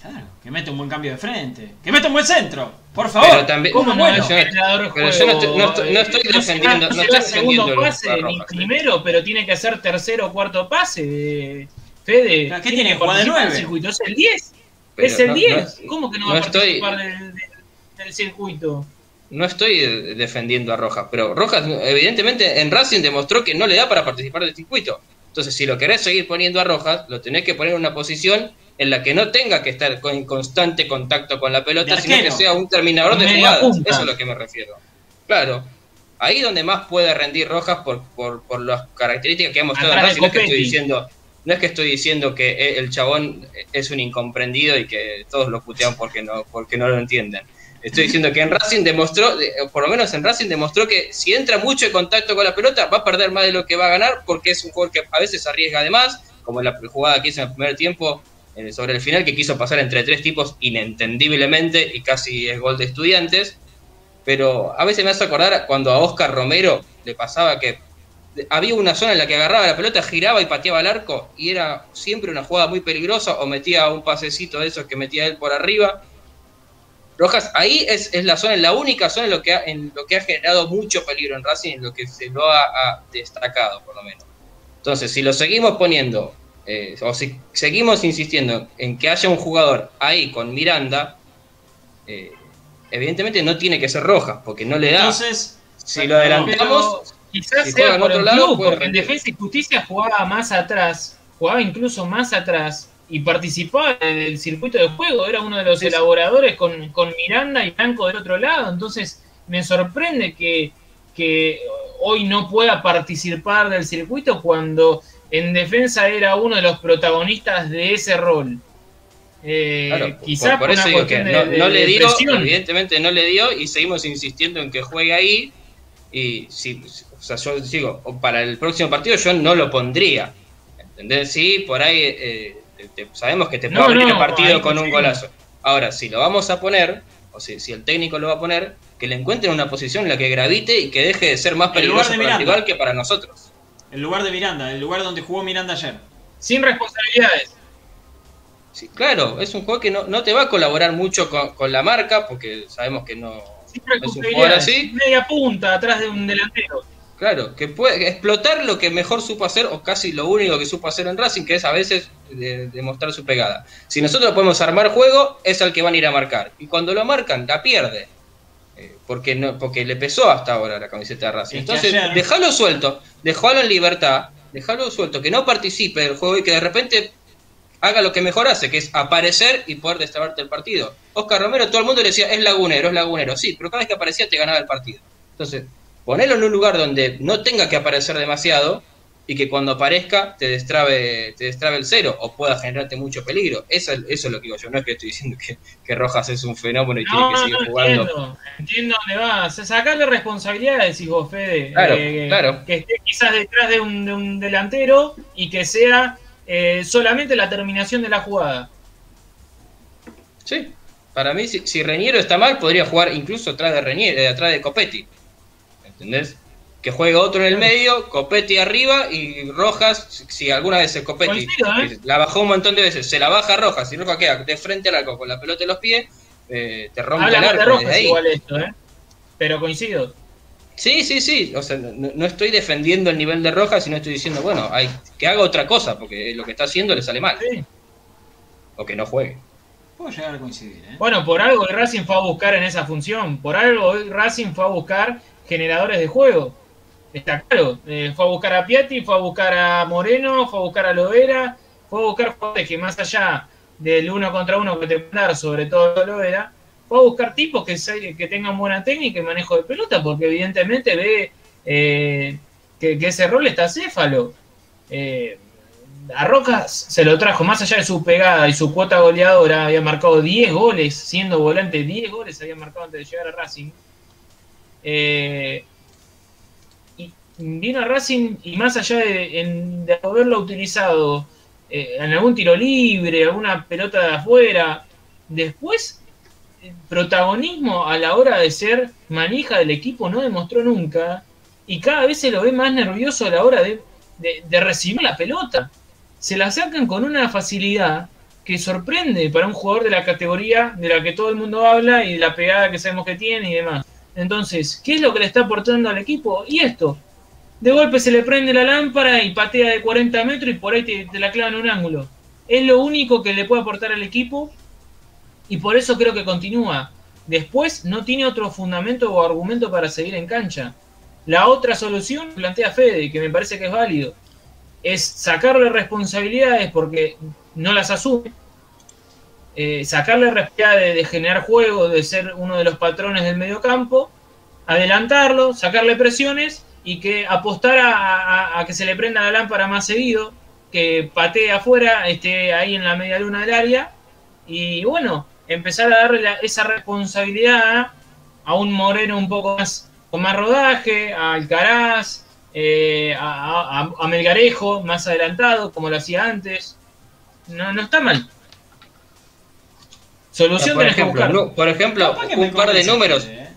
Claro, que mete un buen cambio de frente. Que mete un buen centro. Por favor. Pero también- ¿Cómo no bueno, yo de pero juego? yo no estoy- no estoy- no estoy defendiendo- no estoy da segundo defendiendo pase, a ni Rojas, sí. primero, pero tiene que ser tercero o cuarto pase. Fede, ¿Pero qué tiene, que juega de participar del nueve? circuito, es el 10. Pero es el no- 10. no- ¿Cómo que no, no va a estoy- participar del, del- del circuito? No estoy eh, defendiendo a Rojas, pero Rojas evidentemente en Racing demostró que no le da para participar del circuito. Entonces, si lo querés seguir poniendo a Rojas, lo tenés que poner en una posición en la que no tenga que estar con- en constante contacto con la pelota, sino que sea un terminador de jugadas. punta. Eso es a lo que me refiero. Claro. Ahí donde más puede rendir Rojas por, por, por las características que ha mostrado en Racing. No es que estoy diciendo, no es que estoy diciendo que eh, el chabón es un incomprendido y que todos lo putean porque no, porque no lo entienden. Estoy diciendo que en Racing demostró, por lo menos en Racing demostró que si entra mucho en contacto con la pelota va a perder más de lo que va a ganar porque es un jugador que a veces arriesga de más, como la jugada que hizo en el primer tiempo sobre el final que quiso pasar entre tres tipos inentendiblemente y casi es gol de estudiantes. Pero a veces me hace acordar cuando a Oscar Romero le pasaba que había una zona en la que agarraba la pelota, giraba y pateaba el arco y era siempre una jugada muy peligrosa o metía un pasecito de esos que metía él por arriba. Rojas, ahí es, es la zona, la única zona en lo, que ha, en lo que ha generado mucho peligro en Racing, en lo que se lo ha destacado por lo menos. Entonces, si lo seguimos poniendo, eh, o si seguimos insistiendo en que haya un jugador ahí con Miranda, eh, evidentemente no tiene que ser Rojas, porque no le da. Entonces, si lo adelantamos, quizás si sea por otro el lado, club, porque en. Defensa y Justicia jugaba más atrás, jugaba incluso más atrás y participaba del circuito de juego, era uno de los sí. elaboradores con, con Miranda y Blanco del otro lado, entonces me sorprende que, que hoy no pueda participar del circuito cuando en defensa era uno de los protagonistas de ese rol. Eh, Claro, quizás por, por eso una digo que no, de- no de- le dio, presión. evidentemente no le dio y seguimos insistiendo en que juegue ahí. Y si, o sea, yo digo, o para el próximo partido yo no lo pondría. ¿Entendés? Sí, por ahí eh, te- sabemos que te puede No, abrir no, el partido con un golazo. Ahora, si lo vamos a poner, o si, si el técnico lo va a poner, que le encuentren una posición en la que gravite y que deje de ser más peligroso para el rival que para nosotros. El lugar de Miranda, el lugar donde jugó Miranda ayer. Sin responsabilidades. Sí, claro, es un juego que no, no te va a colaborar mucho con, con la marca, porque sabemos que no, Sin jugador así. Media punta atrás de un delantero. Claro, que puede explotar lo que mejor supo hacer, o casi lo único que supo hacer en Racing, que es a veces de- demostrar su pegada. Si nosotros podemos armar juego, es al que van a ir a marcar. Y cuando lo marcan, la pierde. Eh, porque no, porque le pesó hasta ahora la camiseta de Racing. Entonces, ayer- déjalo suelto, déjalo en libertad, déjalo suelto, que no participe del juego y que de repente haga lo que mejor hace, que es aparecer y poder destrabarte el partido. Oscar Romero, todo el mundo le decía, es lagunero, es lagunero. Sí, pero cada vez que aparecía te ganaba el partido. Entonces, ponelo en un lugar donde no tenga que aparecer demasiado y que cuando aparezca te destrabe, te destrabe el cero o pueda generarte mucho peligro. Eso, eso es lo que digo yo. No es que estoy diciendo que, que Rojas es un fenómeno y No, tiene que seguir no, jugando. entiendo. Entiendo dónde vas. Sacarle responsabilidades, decís vos, Fede. Claro, Eh, claro. Que esté quizás detrás de un, de un delantero y que sea eh, solamente la terminación de la jugada. Sí. Para mí, si, si Reñero está mal, podría jugar incluso atrás de Reñero, eh, atrás de Copetti. ¿Entendés? Que juegue otro en el medio, Copetti arriba y Rojas, si, alguna vez el Copetti Coincido, ¿eh? la bajó un montón de veces, se la baja Rojas y Rojas queda de frente al arco con la pelota en los pies, eh, te rompe Habla el mal de arco desde ahí. igual esto, ¿eh? Pero coincido. Sí, sí, sí. O sea, no, no estoy defendiendo el nivel de Rojas, sino estoy diciendo, bueno, hay que haga otra cosa, porque lo que está haciendo le sale mal. Sí. O que no juegue. Puedo llegar a coincidir, ¿eh? Bueno, por algo el Racing fue a buscar en esa función. Por algo el Racing fue a buscar generadores de juego. Está claro. Eh, fue a buscar a Piatti, fue a buscar a Moreno, fue a buscar a Lovera, fue a buscar jugadores que más allá del uno contra uno que te pueden dar, sobre todo Lovera, fue a buscar tipos que, que tengan buena técnica y manejo de pelota, porque evidentemente ve eh, que, que ese rol está céfalo. Eh, a Rocas se lo trajo, más allá de su pegada y su cuota goleadora, había marcado 10 goles, siendo volante 10 goles había marcado antes de llegar a Racing. Eh, vino a Racing y más allá de, en- haberlo utilizado eh, en algún tiro libre, alguna pelota de afuera, después protagonismo a la hora de ser manija del equipo no demostró nunca y cada vez se lo ve más nervioso a la hora de, de- de recibir la pelota. Se la sacan con una facilidad que sorprende para un jugador de la categoría de la que todo el mundo habla y de la pegada que sabemos que tiene y demás. Entonces, ¿qué es lo que le está aportando al equipo? Y esto, de golpe se le prende la lámpara y patea de 40 metros y por ahí te, la clava en un ángulo. Es lo único que le puede aportar al equipo y por eso creo que continúa. Después no tiene otro fundamento o argumento para seguir en cancha. La otra solución plantea Fede, que me parece que es válido, es sacarle responsabilidades porque no las asume, eh, sacarle responsabilidad de, de generar juego, de ser uno de los patrones del mediocampo, adelantarlo, sacarle presiones y que apostar a, a- a que se le prenda la lámpara más seguido, que patee afuera, esté ahí en la media luna del área y bueno, empezar a darle la- esa responsabilidad a un Moreno un poco más con más rodaje, a Alcaraz, eh, a, a- a Melgarejo más adelantado, como lo hacía antes. No, no está mal. Solución por tenés que ejemplo, buscar. por ejemplo un par de números. ¿eh?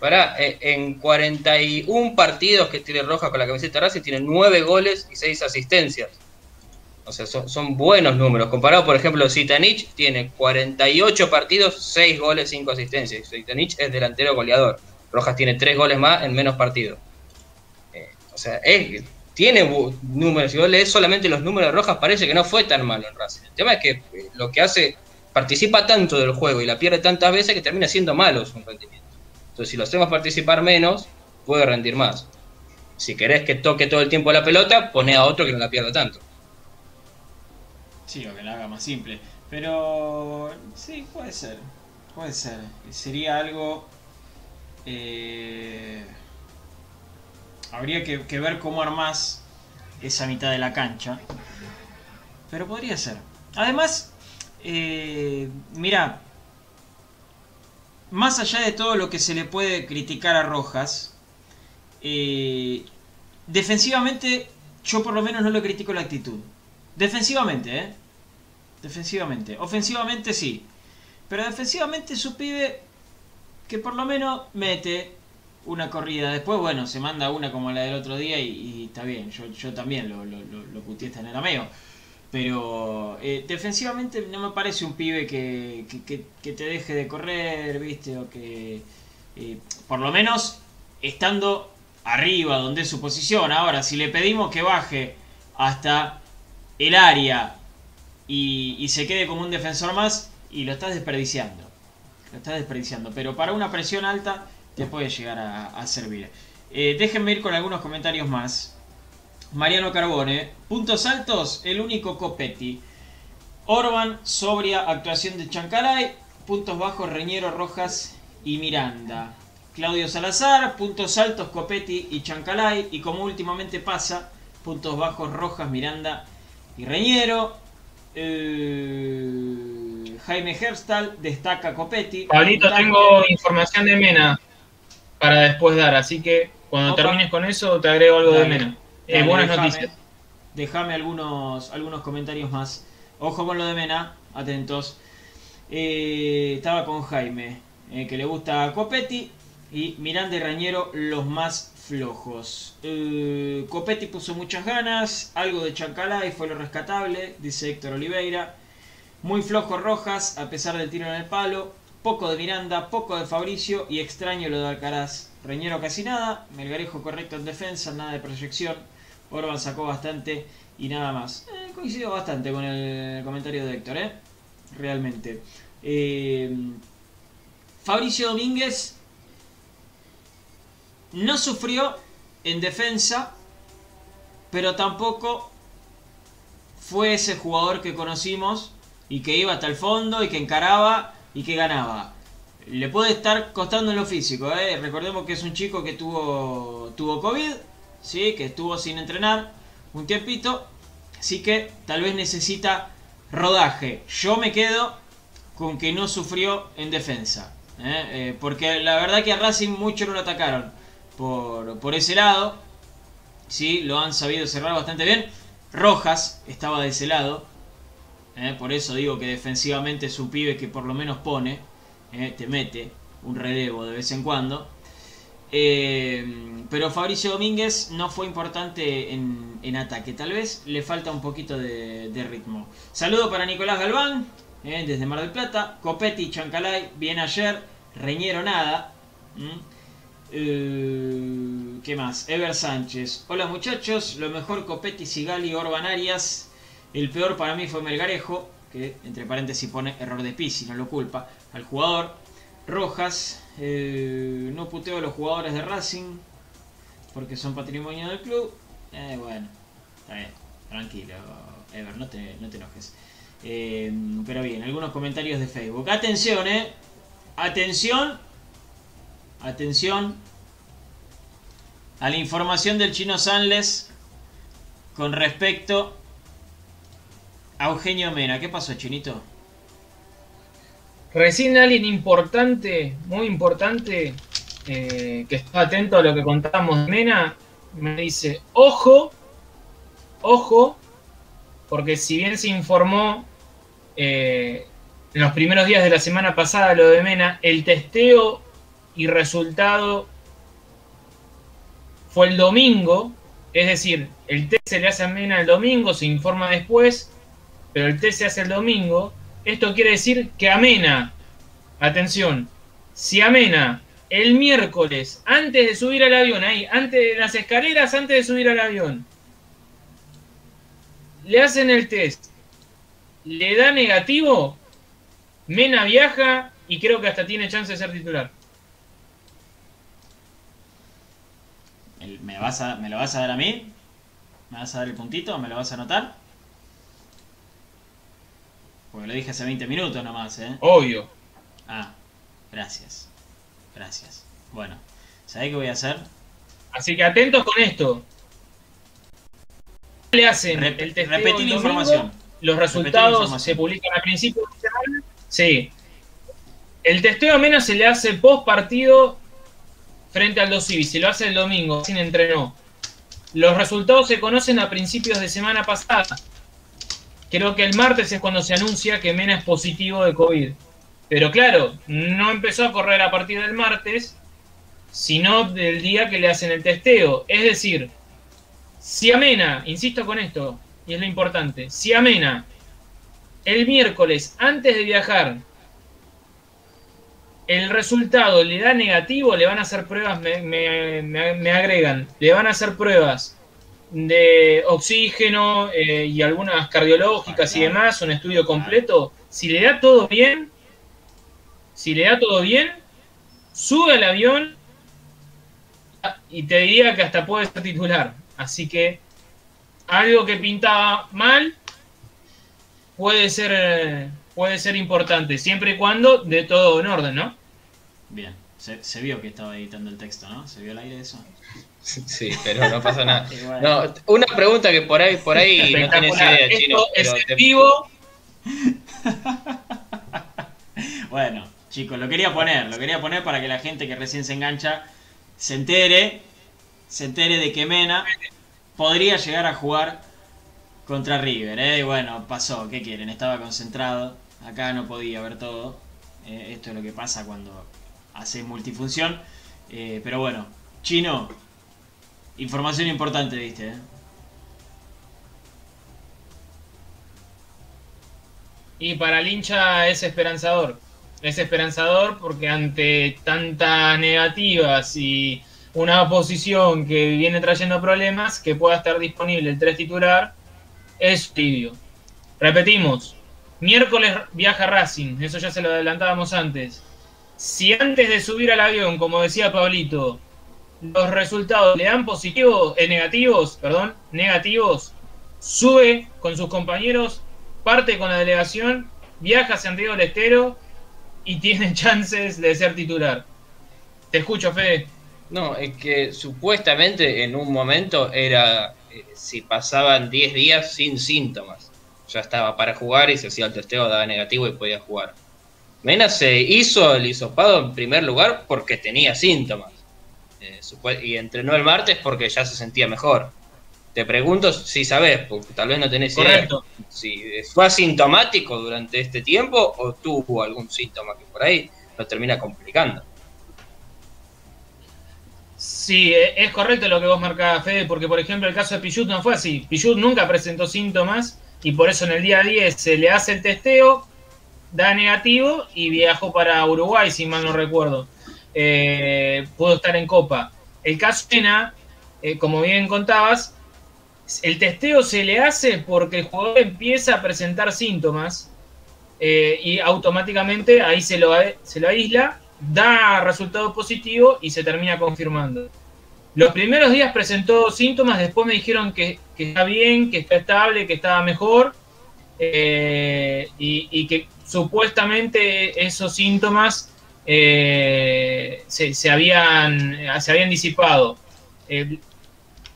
Pará, eh, en 41 partidos que tiene Roja con la camiseta de Racing, tiene 9 goles y 6 asistencias. O sea, son, buenos números. Comparado, por ejemplo, Zitanich tiene 48 partidos, 6 goles, 5 asistencias. Zitanich es delantero goleador. Rojas tiene 3 goles más en menos partidos. Eh, o sea, es- tiene números. Si vos lees solamente los números de Rojas, parece que no fue tan malo en Racing. El tema es que eh, lo que hace, participa tanto del juego y la pierde tantas veces que termina siendo malo su rendimiento. Entonces, si lo hacemos participar menos, puede rendir más. Si querés que toque todo el tiempo la pelota, pone a otro que no la pierda tanto. Sí, o que la haga más simple. Pero sí, puede ser. Puede ser. Sería algo... eh, habría que, ver cómo armás esa mitad de la cancha. Pero podría ser. Además, Eh, mira, más allá de todo lo que se le puede criticar a Rojas, eh, defensivamente yo por lo menos no le critico la actitud. Defensivamente, ¿eh? Defensivamente. Ofensivamente sí. Pero defensivamente su pibe que por lo menos mete una corrida. Después, bueno, se manda una como la del otro día y, está bien. Yo, yo también lo, lo, lo, lo en el ameo. Pero eh, defensivamente no me parece un pibe que, que, te deje de correr, ¿viste? O que, eh, por lo menos, estando arriba donde es su posición. Ahora, si le pedimos que baje hasta el área y, se quede como un defensor más, y lo estás desperdiciando. Lo estás desperdiciando. Pero para una presión alta te puede llegar a, servir. Eh, déjenme ir con algunos comentarios más. Mariano Carbone. Puntos altos, el único Copetti. Orban, sobria actuación de Chancalay. Puntos bajos, Reñero, Rojas y Miranda. Claudio Salazar, puntos altos, Copetti y Chancalay. Y como últimamente pasa, puntos bajos, Rojas, Miranda y Reñero. Eh, Jaime Herstal destaca Copetti. Pablito, tengo información de Mena para después dar, así que cuando termines con eso te agrego algo de Mena. Eh, buenas noticias. Déjame algunos, algunos comentarios más. Ojo con lo de Mena, atentos. Eh, estaba con Jaime, eh, que le gusta Copetti. Y Miranda y Rañero, los más flojos. Copetti puso muchas ganas. Algo de Chancalay fue lo rescatable, dice Héctor Oliveira. Muy flojo Rojas, a pesar del tiro en el palo. Poco de Miranda, poco de Fabricio y extraño lo de Alcaraz. Reñero casi nada, Melgarejo correcto en defensa, nada de proyección. Orban sacó bastante y nada más. Eh, coincido bastante con el comentario de Héctor, ¿eh? Realmente. Eh, Fabricio Domínguez no sufrió en defensa, pero tampoco fue ese jugador que conocimos y que iba hasta el fondo y que encaraba y que ganaba. Le puede estar costando en lo físico, ¿eh? recordemos que es un chico que tuvo, tuvo COVID ¿sí? que estuvo sin entrenar un tiempito, así que tal vez necesita rodaje. Yo me quedo con que no sufrió en defensa, ¿eh? Eh, porque la verdad que a Racing mucho no lo atacaron por, por ese lado, ¿sí? lo han sabido cerrar bastante bien. Rojas estaba de ese lado, ¿eh? por eso digo que defensivamente es un pibe que por lo menos pone, te mete un relevo de vez en cuando. Eh, pero Fabricio Domínguez no fue importante en, ataque. Tal vez le falta un poquito de, ritmo. Saludo para Nicolás Galván, eh, desde Mar del Plata. Copetti, Chancalay, bien ayer. Reñero nada. Eh, ¿Qué más? Ever Sánchez. Hola muchachos. Lo mejor Copetti, Sigali, Orban Arias. El peor para mí fue Melgarejo. Que entre paréntesis pone error de Pisi, no lo culpa al jugador. Rojas, eh, no puteo a los jugadores de Racing porque son patrimonio del club. Eh, bueno, está bien, tranquilo, Ever, no te, enojes. Eh, pero bien, algunos comentarios de Facebook. Atención, eh. Atención. Atención. A la información del chino Sanles con respecto a Eugenio Mena. ¿Qué pasó, chinito? Recién alguien importante, muy importante, eh, que está atento a lo que contábamos de Mena, me dice, ojo, ojo, porque si bien se informó eh, en los primeros días de la semana pasada lo de Mena, el testeo y resultado fue el domingo, es decir, el test se le hace a Mena el domingo, se informa después, pero el test se hace el domingo, esto quiere decir que Amena, atención, si Amena el miércoles, antes de subir al avión, ahí, antes de las escaleras, antes de subir al avión, le hacen el test, le da negativo, Mena viaja y creo que hasta tiene chance de ser titular. ¿Me, vas a, ¿Me lo vas a dar a mí? ¿Me vas a dar el puntito? ¿Me lo vas a anotar? Porque lo dije hace 20 minutos nomás, ¿eh? Obvio. Ah, gracias. Gracias. Bueno, ¿sabés qué voy a hacer? Así que atentos con esto. Le hacen el testeo Repetir la información. Los resultados se publican al principio. Sí. El testeo a Mena se le hace post partido frente al 2 se lo hace el domingo, sin entrenó. Los resultados se conocen a principios de semana pasada. Creo que el martes es cuando se anuncia que Mena es positivo de COVID. Pero claro, no empezó a correr a partir del martes, sino del día que le hacen el testeo. Es decir, si a Mena, insisto con esto, y es lo importante, si a Mena el miércoles antes de viajar el resultado le da negativo, le van a hacer pruebas, me, agregan, le van a hacer pruebas de oxígeno eh, y algunas cardiológicas y demás, un estudio completo. Si le da todo bien, si le da todo bien, sube al avión y te diría que hasta puede ser titular. Así que algo que pintaba mal puede ser puede ser importante, siempre y cuando de todo en orden, ¿no? Bien, se, vio que estaba editando el texto, ¿no? ¿Se vio el aire de eso? Sí, pero no pasa nada. <laughs> no, una pregunta que por ahí, por ahí no tienes idea, Chino. es vivo. <laughs> bueno, chicos, lo quería poner, lo quería poner para que la gente que recién se engancha se entere, se entere de que Mena podría llegar a jugar contra River, ¿eh? Y bueno, pasó, ¿qué quieren? Estaba concentrado, acá no podía ver todo. Eh, esto es lo que pasa cuando hace multifunción. Eh, pero bueno, Chino, información importante, viste. ¿eh? Y para el hincha es esperanzador. Es esperanzador porque ante tantas negativas y una oposición que viene trayendo problemas, que pueda estar disponible el 3 titular, es tibio. Repetimos, miércoles viaja Racing, eso ya se lo adelantábamos antes si antes de subir al avión, como decía Pablito, los resultados le dan positivos, eh, negativos, perdón, negativos, sube con sus compañeros, parte con la delegación, viaja a Santiago del Estero y tiene <laughs> chances de ser titular. Te escucho, Fede. No, es que supuestamente en un momento era eh, si pasaban 10 días sin síntomas. Ya estaba para jugar y se hacía el testeo, daba negativo y podía jugar. Mena se hizo el hisopado en primer lugar porque tenía síntomas. Eh, y entrenó el martes porque ya se sentía mejor. Te pregunto si sabes, porque tal vez no tenés Correcto. idea. Si fue asintomático durante este tiempo o tuvo algún síntoma que por ahí lo termina complicando. Sí, e, es correcto lo que vos marcabas, Fede, porque por ejemplo el caso de Pichut no fue así. Pichut nunca presentó síntomas y por eso en el día 10 se le hace el testeo, da negativo y viajó para Uruguay, si mal no recuerdo. Eh, pudo estar en Copa. El caso Ena, eh, como bien contabas, el testeo se le hace porque el jugador empieza a presentar síntomas eh, y automáticamente ahí se lo, se lo aísla, da resultado positivo y se termina confirmando. Los primeros días presentó síntomas, después me dijeron que, está bien, que está estable, que estaba mejor y, y, que supuestamente esos síntomas eh, se, habían, se habían disipado. Eh,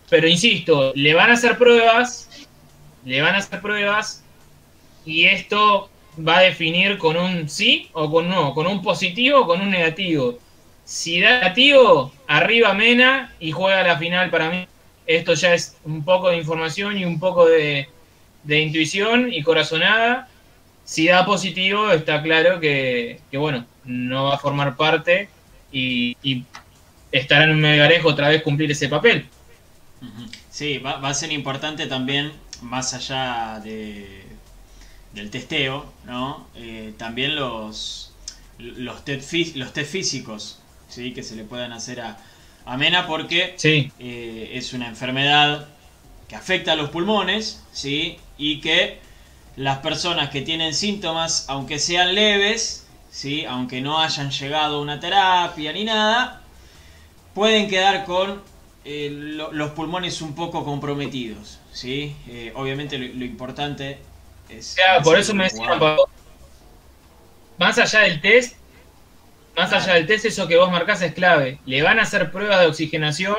pero insisto, le van a hacer pruebas, le van a hacer pruebas y esto va a definir con un sí o con no, con un positivo o con un negativo. Si da negativo, arriba Mena y juega la final para mí. Esto ya es un poco de información y un poco de, de intuición y corazonada si da positivo, está claro que, bueno, no va a formar parte y, estará en un megarejo otra vez cumplir ese papel. Sí, va, a ser importante también, más allá de, del testeo, ¿no? Eh, también los, los, test, los test físicos ¿sí? que se le puedan hacer a, a Mena porque eh, es una enfermedad que afecta a los pulmones ¿sí? y que las personas que tienen síntomas, aunque sean leves, ¿sí? aunque no hayan llegado a una terapia ni nada, pueden quedar con eh, los pulmones un poco comprometidos. ¿sí? Eh, obviamente lo, importante es... por eso me decía, más allá del test, más allá del test, eso que vos marcás es clave. Le van a hacer pruebas de oxigenación,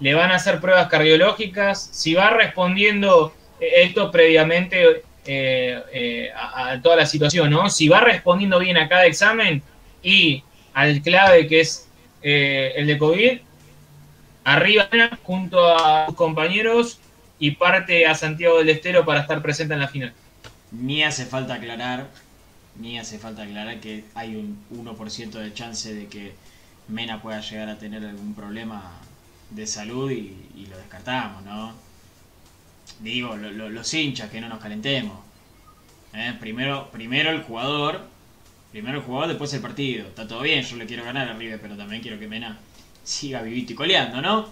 le van a hacer pruebas cardiológicas. Si va respondiendo esto previamente, eh, eh, a, toda la situación, ¿no? Si va respondiendo bien a cada examen y al clave que es el de COVID, arriba junto a sus compañeros y parte a Santiago del Estero para estar presente en la final. Ni hace falta aclarar, ni hace falta aclarar que hay un 1% de chance de que Mena pueda llegar a tener algún problema de salud y, lo descartamos, ¿no? Digo, los hinchas, que no nos calentemos. ¿eh? Primero, primero el jugador, primero el jugador, después el partido. Está todo bien, yo le quiero ganar a River, pero también quiero que Mena siga vivito y coleando, ¿no?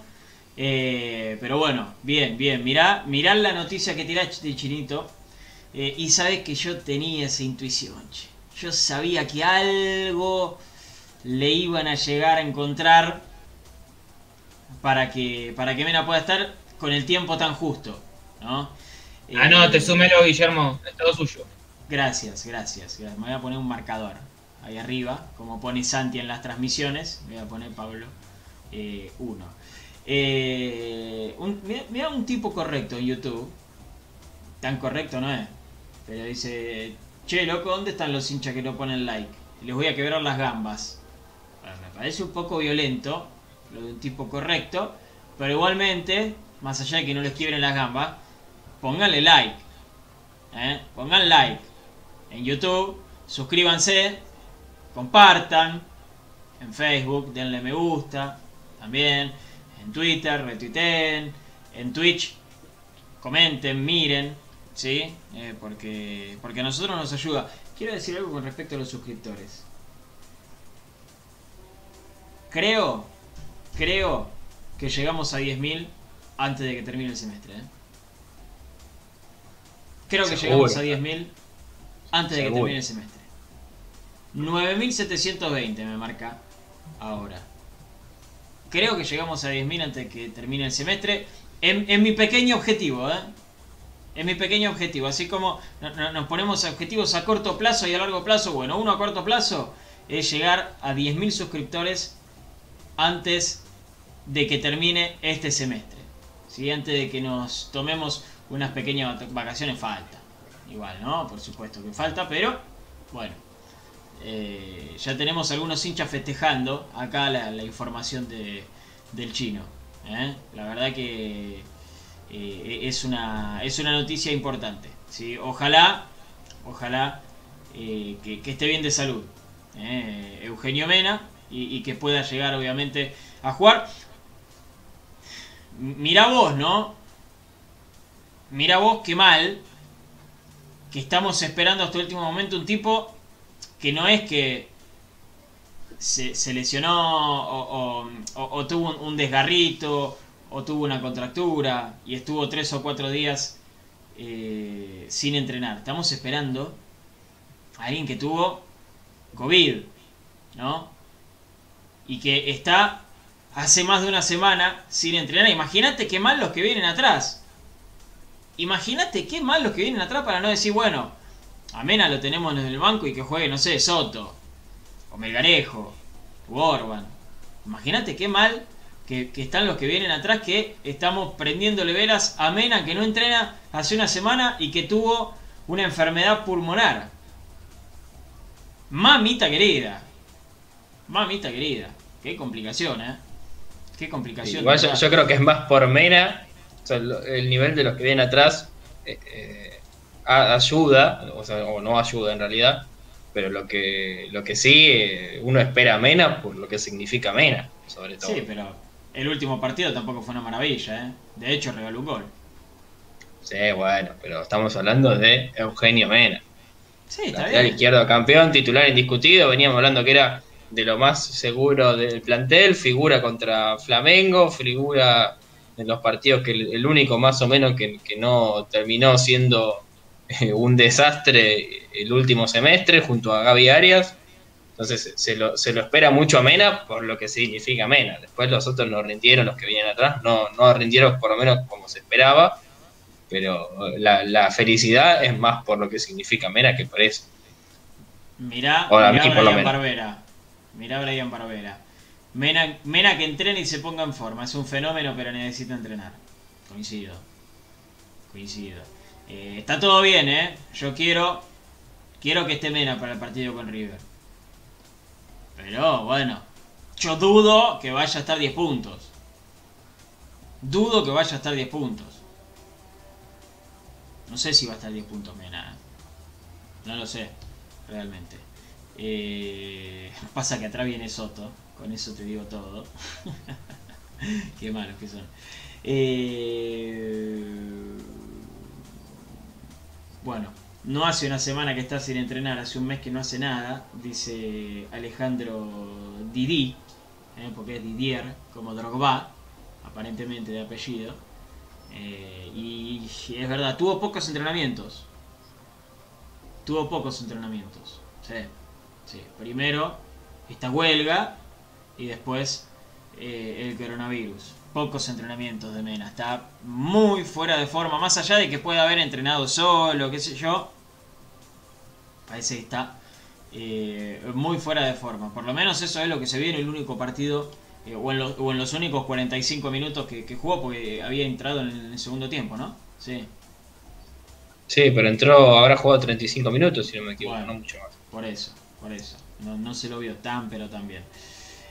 Eh, pero bueno, bien, bien. Mirá, mirá la noticia que tiraste, Chinito. Eh, y sabes que yo tenía esa intuición, Yo sabía que algo le iban a llegar a encontrar para que, para que Mena pueda estar con el tiempo tan justo. ¿No? Ah, no, te eh, súmelo, Guillermo, es todo suyo. Gracias, gracias, Me voy a poner un marcador ahí arriba, como pone Santi en las transmisiones. Me voy a poner Pablo 1. Eh, eh, mira, un tipo correcto en YouTube. Tan correcto no es. Pero dice, che, loco, ¿dónde están los hinchas que no ponen like? Les voy a quebrar las gambas me parece un poco violento, lo de un tipo correcto, pero igualmente, más allá de que no les quiebren las gambas, pónganle like. ¿eh? Pongan like en YouTube, suscríbanse, compartan en Facebook, denle me gusta también, en Twitter, retuiteen, en Twitch, comenten, miren, ¿sí? Eh, porque, porque a nosotros nos ayuda. Quiero decir algo con respecto a los suscriptores. Creo, creo que llegamos a 10.000 antes de que termine el semestre. ¿eh? Creo que llegamos a 10.000 antes de que termine el semestre. 9.720 me marca ahora. Creo que llegamos a 10.000 antes de que termine el semestre. En, mi pequeño objetivo, ¿eh? En mi pequeño objetivo. Así como nos ponemos objetivos a corto plazo y a largo plazo. Bueno, uno a corto plazo es llegar a 10.000 suscriptores antes de que termine este semestre. ¿sí? Antes de que nos tomemos unas pequeñas vacaciones, falta. Igual, ¿no? Por supuesto que falta, pero bueno. Eh, ya tenemos algunos hinchas festejando acá la, información de, del chino. ¿eh? La verdad que eh, es, una, es una noticia importante. ¿sí? Ojalá, ojalá que, esté bien de salud. Eugenio Mena, y, que pueda llegar obviamente a jugar. Mira vos, ¿no? Mira vos qué mal que estamos esperando hasta el último momento un tipo que no es que se, lesionó o, tuvo un, desgarrito o tuvo una contractura y estuvo tres o cuatro días eh, sin entrenar. Estamos esperando a alguien que tuvo COVID, ¿no? y que está hace más de una semana sin entrenar. Imagínate qué mal los que vienen atrás. Imagínate qué mal los que vienen atrás para no decir, bueno, a Mena lo tenemos en el banco y que juegue, no sé, Soto, o Melgarejo, o Orban. Imagínate qué mal que, están los que vienen atrás que estamos prendiéndole velas a Mena que no entrena hace una semana y que tuvo una enfermedad pulmonar. Mamita querida. Mamita querida. Qué complicación, ¿eh? Qué complicación. yo, creo que es más por Mena. El nivel de los que vienen atrás eh, eh, ayuda, o, no ayuda en realidad. Pero lo que, lo que sí, eh, uno espera a Mena por lo que significa Mena, sobre todo. Sí, pero el último partido tampoco fue una maravilla, ¿eh? De hecho, regaló un gol. Sí, bueno, pero estamos hablando de Eugenio Mena. Sí, está bien. izquierdo campeón, titular indiscutido. Veníamos hablando que era de lo más seguro del plantel, figura contra Flamengo, figura en los partidos que el, único más o menos que, no terminó siendo eh, un desastre el último semestre junto a Gaby Arias. Entonces se lo, se lo espera mucho a Mena por lo que significa Mena. Después los otros no rindieron, los que vienen atrás, no, no rindieron por lo menos como se esperaba. Pero la, la felicidad es más por lo que significa Mena que por eso. Mirá, mirá Barbera. Mirá a Brian Barbera. Mena, Mena que entrene y se ponga en forma. Es un fenómeno, pero necesita entrenar. Coincido. Coincido. Eh, está todo bien, ¿eh? Yo quiero, quiero que esté Mena para el partido con River. Pero bueno, yo dudo que vaya a estar 10 puntos. Dudo que vaya a estar 10 puntos. No sé si va a estar 10 puntos Mena. ¿eh? No lo sé, realmente. Eh, <laughs> pasa que atrás viene Soto. Con eso te digo todo. <laughs> Qué malos que son. Eh, bueno, no hace una semana que está sin entrenar, hace un mes que no hace nada, dice Alejandro Didi, eh, porque es Didier, como Drogba, aparentemente de apellido. Eh, y es verdad, tuvo pocos entrenamientos. Tuvo pocos entrenamientos. Sí. Primero esta huelga y después eh, el coronavirus. Pocos entrenamientos de Mena. Está muy fuera de forma. Más allá de que pueda haber entrenado solo, qué sé yo. Parece que está eh, muy fuera de forma. Por lo menos eso es lo que se vio en el único partido. eh, o, en los, o en los únicos 45 minutos que, que jugó. Porque había entrado en el segundo tiempo, ¿no? Sí. Sí, pero entró, habrá jugado 35 minutos, si no me equivoco, Bueno. no mucho más. Por eso, por eso. No, no se lo vio tan, pero tan bien.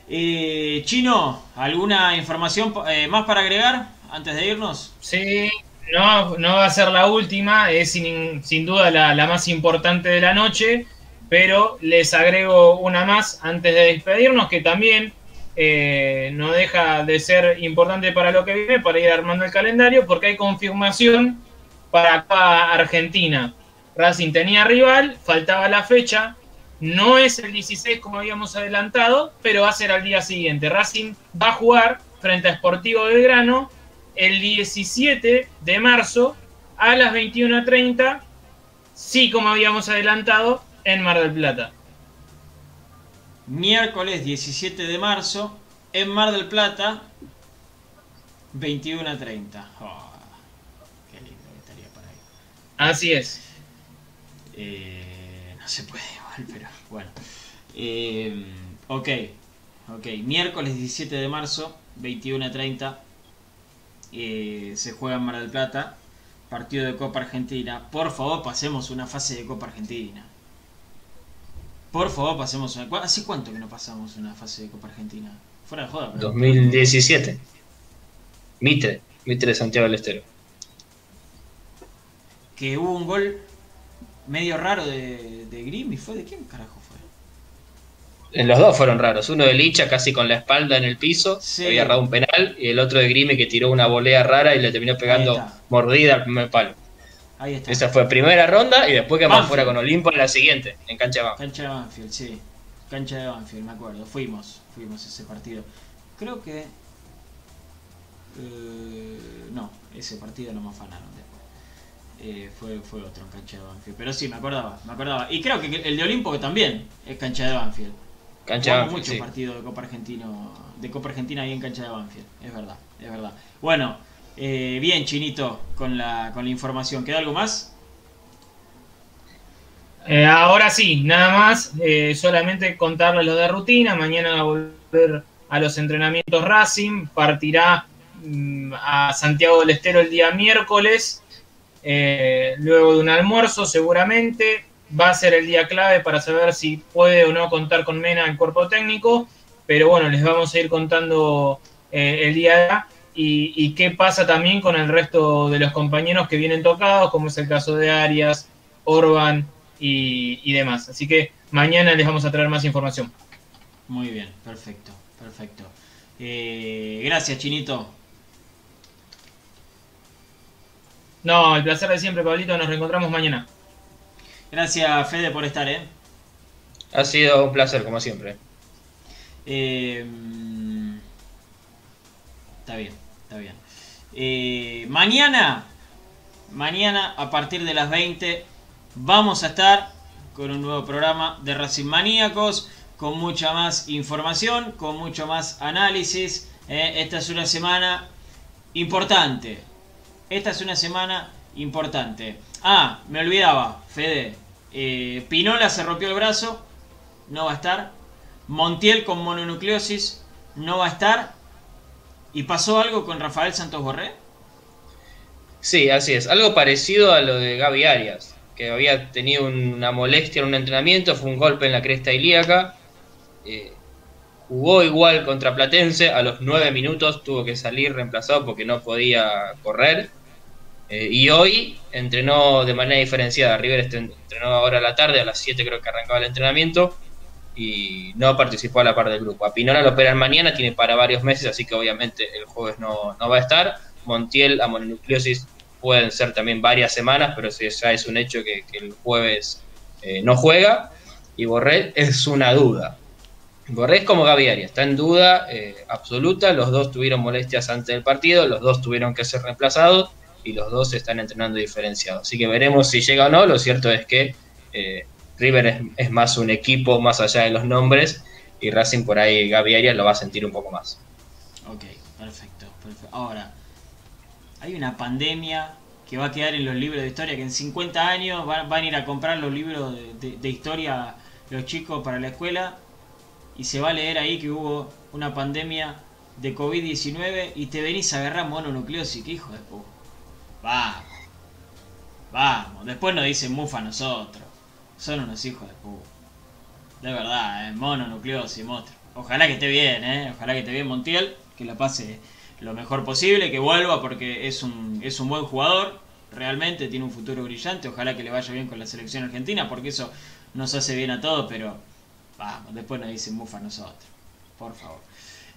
Eh, Chino, ¿alguna información eh, más para agregar antes de irnos? Sí, no, no va a ser la última, es sin, sin duda la, la más importante de la noche, pero les agrego una más antes de despedirnos, que también eh, no deja de ser importante para lo que viene, para ir armando el calendario, porque hay confirmación para Argentina. Racing tenía rival, faltaba la fecha, no es el 16 como habíamos adelantado, pero va a ser al día siguiente. Racing va a jugar frente a Sportivo Belgrano el 17 de marzo a las 21.30, sí como habíamos adelantado, en Mar del Plata. Miércoles 17 de marzo, en Mar del Plata, 21 a 30. Oh, qué lindo que estaría para ahí. Así es. Eh, no se puede igual, pero bueno. Eh, ok, ok. Miércoles 17 de marzo, 21 a 30. eh, se juega en Mar del Plata. Partido de Copa Argentina. Por favor, pasemos una fase de Copa Argentina. Por favor, pasemos una. ¿cu- ¿Hace cuánto que no pasamos una fase de Copa Argentina? Fuera de joda, pero. 2017. Mitre, Mitre de Santiago del Estero. Que hubo un gol medio raro de, de Grim. ¿Y fue de quién carajo? En los dos fueron raros. Uno de Licha casi con la espalda en el piso, Sí. había errado un penal, y el otro de Grime que tiró una volea rara y le terminó pegando mordida al primer palo. Ahí está. Esa fue primera ronda y después quedamos fuera con Olimpo en la siguiente, en cancha de Banfield. Cancha de Banfield, sí. Cancha de Banfield, me acuerdo. Fuimos, fuimos a ese partido. Creo que... eh, no, ese partido no me afanaron después. Eh, fue, fue otro en cancha de Banfield. Pero sí, me acordaba, me acordaba. Y creo que el de Olimpo que también es cancha de Banfield. Cancha Jugamos Banfield, muchos sí. partidos de Copa Argentino, de Copa Argentina ahí en cancha de Banfield. Es verdad, es verdad. Bueno, eh, bien, Chinito, con la, con la información. ¿Queda algo más? Eh, ahora sí, nada más, eh, solamente contarles lo de rutina. Mañana va a volver a los entrenamientos Racing, partirá mm, a Santiago del Estero el día miércoles, eh, luego de un almuerzo seguramente. Va a ser el día clave para saber si puede o no contar con Mena el cuerpo técnico, pero bueno, les vamos a ir contando eh, el día y, y qué pasa también con el resto de los compañeros que vienen tocados, como es el caso de Arias, Orban y, y demás. Así que mañana les vamos a traer más información. Muy bien, perfecto, perfecto. Eh, gracias, Chinito. No, el placer de siempre, Pablito. Nos reencontramos mañana. Gracias, Fede, por estar, ¿eh? Ha sido un placer, como siempre. Eh, mm, está bien, está bien. Eh, mañana, mañana a partir de las 20, vamos a estar con un nuevo programa de Racing Maníacos, con mucha más información, con mucho más análisis. Eh, esta es una semana importante. Esta es una semana importante. Ah, me olvidaba, Fede. Eh, Pinola se rompió el brazo, no va a estar. Montiel con mononucleosis no va a estar. ¿Y pasó algo con Rafael Santos Borré? Sí, así es. Algo parecido a lo de Gaby Arias, que había tenido una molestia en un entrenamiento, fue un golpe en la cresta ilíaca. Eh, jugó igual contra Platense, a los nueve minutos tuvo que salir reemplazado porque no podía correr. Eh, y hoy entrenó de manera diferenciada. River entrenó ahora a la tarde, a las 7 creo que arrancaba el entrenamiento, y no participó a la par del grupo. A Pinola lo operan mañana, tiene para varios meses, así que obviamente el jueves no, va a estar. Montiel a mononucleosis pueden ser también varias semanas, pero ya es un hecho que, el jueves eh, no juega. Y Borrell es una duda. Borré es como Gaviari, está en duda eh, absoluta. Los dos tuvieron molestias antes del partido, los dos tuvieron que ser reemplazados y los dos están entrenando diferenciados. Así que veremos si llega o no. Lo cierto es que eh, River es, más un equipo más allá de los nombres y Racing por ahí Gaby lo va a sentir un poco más. Ok, perfecto, Ahora, hay una pandemia que va a quedar en los libros de historia, que en 50 años van, a ir a comprar los libros de, historia los chicos para la escuela y se va a leer ahí que hubo una pandemia de COVID-19 y te venís a agarrar mononucleosis, que hijo de puta. Vamos. Vamos. Después nos dicen mufa a nosotros. Son unos hijos de puta. De verdad, ¿eh? Mono, nucleosis, monstruo. Ojalá que esté bien, ¿eh? Ojalá que esté bien Montiel. Que la pase lo mejor posible. Que vuelva porque es un, es un buen jugador. Realmente tiene un futuro brillante. Ojalá que le vaya bien con la selección argentina. Porque eso nos hace bien a todos. Pero vamos, después nos dicen mufa a nosotros. Por favor.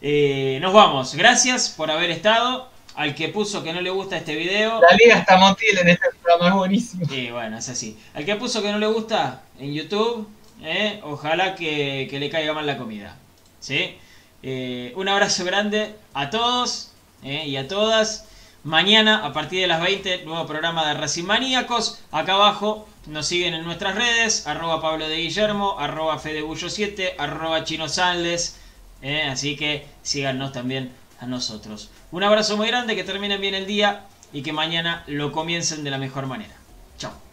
Eh, nos vamos. Gracias por haber estado al que puso que no le gusta este video. La liga está Montiel en este programa, es buenísimo. Sí, bueno, es así. Al que puso que no le gusta en YouTube, eh, ojalá que, le caiga mal la comida. ¿Sí? Eh, un abrazo grande a todos eh, y a todas. Mañana, a partir de las 20, nuevo programa de Racing Maníacos. Acá abajo nos siguen en nuestras redes, arroba Pablo de Guillermo, arroba Fedebullo 7, arroba Chino así que síganos también nosotros. Un abrazo muy grande, que terminen bien el día y que mañana lo comiencen de la mejor manera. Chao.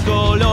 go